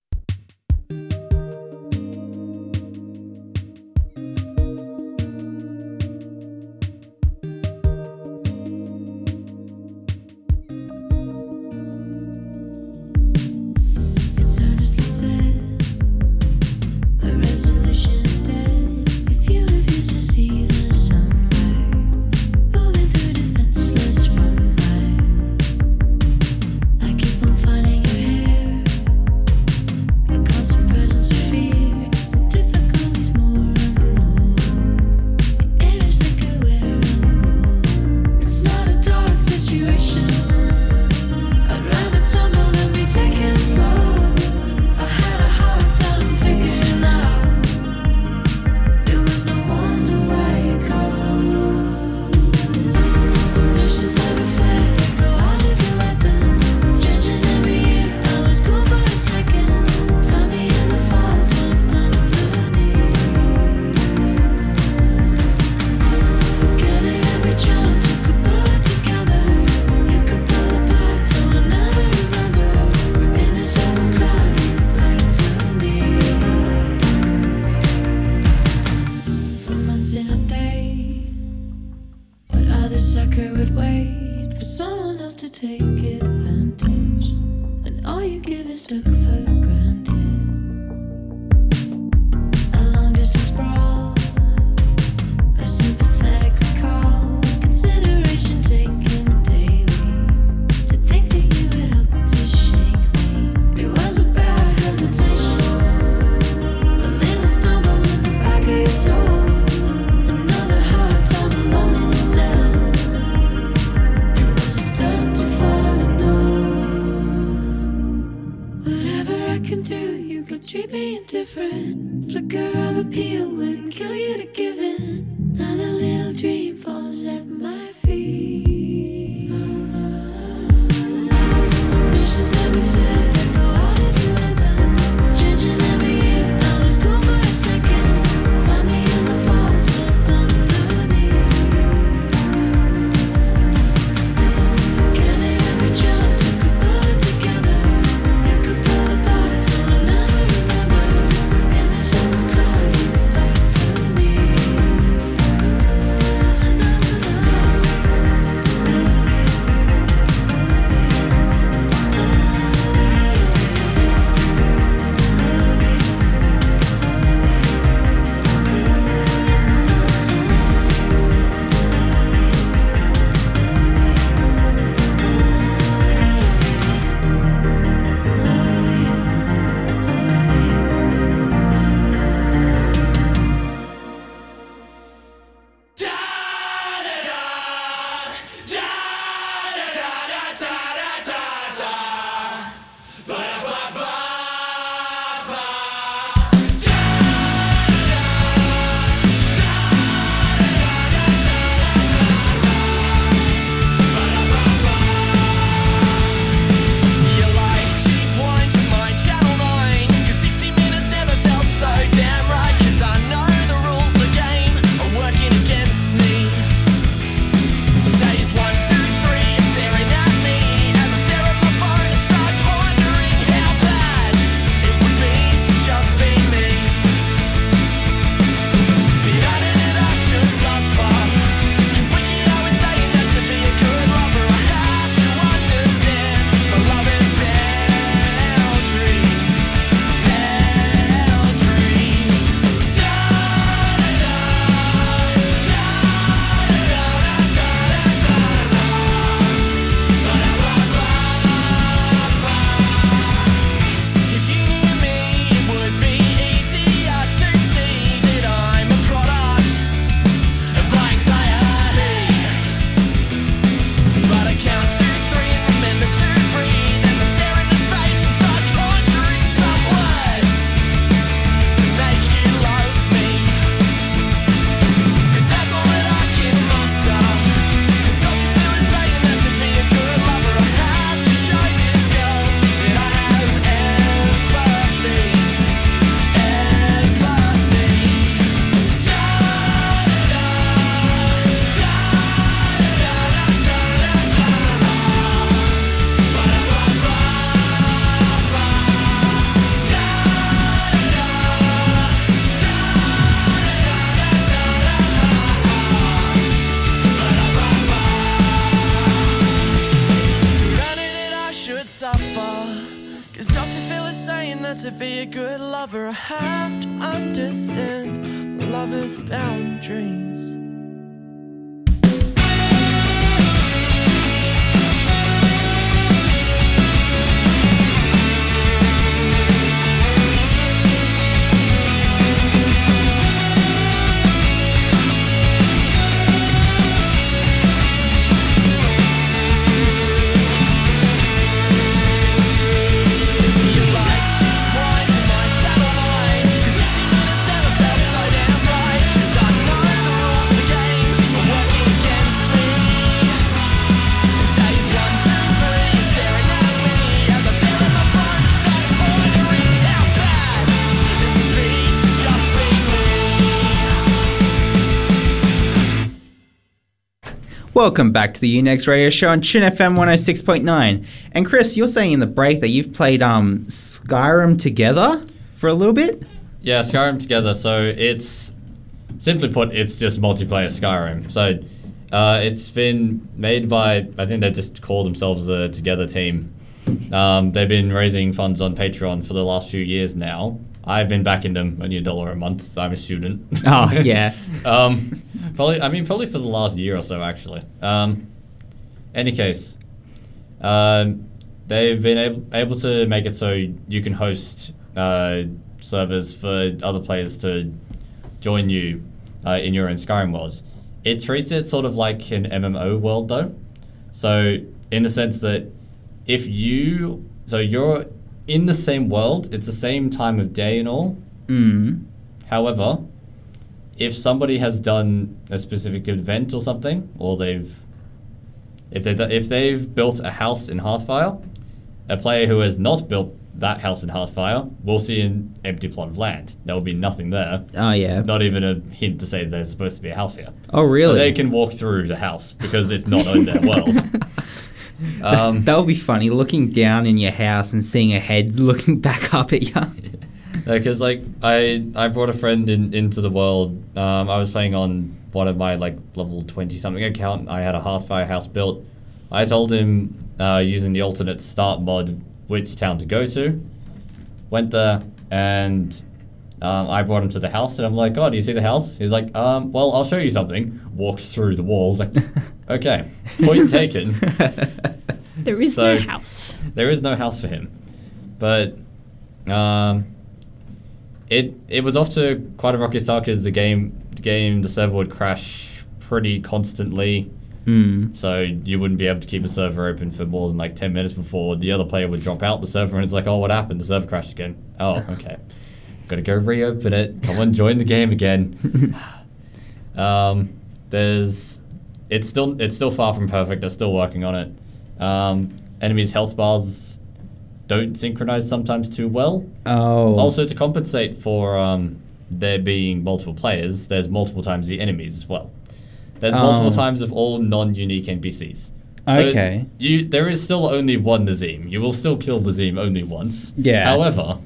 S1: Welcome back to the Unegs Radio Show on Tune FM 106.9. And Chris, you're saying in the break that you've played um Skyrim together for a little bit?
S3: Yeah, Skyrim together. So it's simply put, it's just multiplayer Skyrim. So uh, it's been made by I think they just call themselves the Together Team. Um, they've been raising funds on Patreon for the last few years now. I've been backing them only a dollar a month. I'm a student.
S1: Oh, yeah.
S3: um, probably. I mean, probably for the last year or so, actually. Um, any case, um, they've been able, able to make it so you can host uh, servers for other players to join you uh, in your own Skyrim worlds. It treats it sort of like an MMO world, though. So, in the sense that if you, so you're in the same world, it's the same time of day and all.
S1: Mm.
S3: However, if somebody has done a specific event or something, or they've if they if they've built a house in Hearthfire, a player who has not built that house in Hearthfire will see an empty plot of land. There will be nothing there.
S1: Oh, yeah.
S3: Not even a hint to say there's supposed to be a house here.
S1: Oh, really?
S3: So they can walk through the house because it's not in their world. Um,
S1: that would be funny, looking down in your house and seeing a head looking back up at you.
S3: because like I I brought a friend in into the world. Um, I was playing on one of my like level twenty something account. I had a Hearthfire house built. I told him uh, using the alternate start mod which town to go to. Went there and um, I brought him to the house and I'm like, oh, do you see the house? He's like, um, well, I'll show you something. Walks through the walls. Like, okay, point taken.
S2: There is
S3: So-
S2: no house.
S3: There is no house for him, but um, it it was off to quite a rocky start because the game the game the server would crash pretty constantly.
S1: Hmm.
S3: So you wouldn't be able to keep a server open for more than like ten minutes before the other player would drop out the server and it's like, oh, what happened? The server crashed again. Oh, okay. Gotta go reopen it. Come on, join the game again. um, there's it's still it's still far from perfect. They're still working on it. Um, enemies' health bars don't synchronize sometimes too well.
S1: Oh.
S3: Also, to compensate for um, there being multiple players, there's multiple times the enemies as well. There's multiple
S1: Oh.
S3: times of all non-unique NPCs.
S1: Okay.
S3: You there is still only one Nazeem. You will still kill Nazeem only once.
S1: Yeah.
S3: However,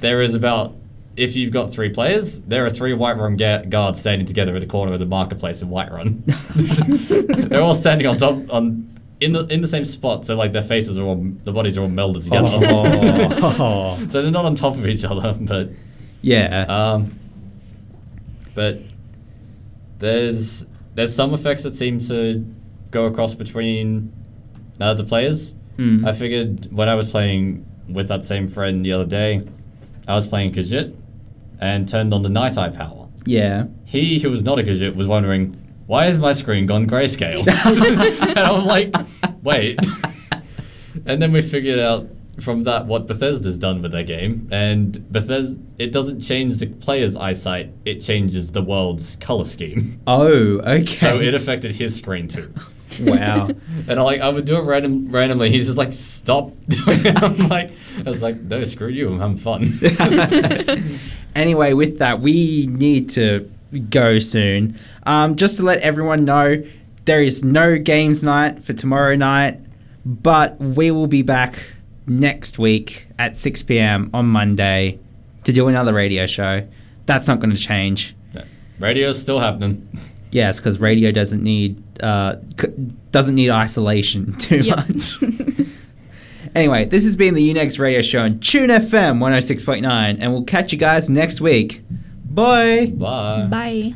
S3: there is about if you've got three players, there are three Whiterun ga- guards standing together at the corner of the marketplace in Whiterun. They're all standing on top on in the in the same spot, so like their faces are all the bodies are all melded together.
S1: Oh.
S3: so they're not on top of each other, but
S1: yeah.
S3: um, but there's there's some effects that seem to go across between uh, the players.
S1: Hmm.
S3: I figured when I was playing with that same friend the other day, I was playing Khajiit and turned on the night eye power.
S1: yeah.
S3: He, who was not a Khajiit, was wondering, why has my screen gone grayscale? and I'm like, wait. and then we figured out from that what Bethesda's done with their game. And Bethesda, it doesn't change the player's eyesight, it changes the world's color scheme.
S1: Oh, okay.
S3: So it affected his screen too.
S1: wow.
S3: And I like I would do it random randomly. He's just like, stop doing it. I'm like, I was like, no, screw you. I'm having fun.
S1: Anyway, with that, we need to go soon. Um, just to let everyone know, there is no games night for tomorrow night, but we will be back next week at 6 p.m. on Monday to do another radio show. That's not going to change.
S3: Radio's still happening.
S1: Yes, because radio doesn't need uh, c- doesn't need isolation too
S2: Yep.
S1: much. Anyway, this has been the Unegs Radio Show on Tune FM 106.9, and we'll catch you guys next week. Bye.
S3: Bye.
S2: Bye.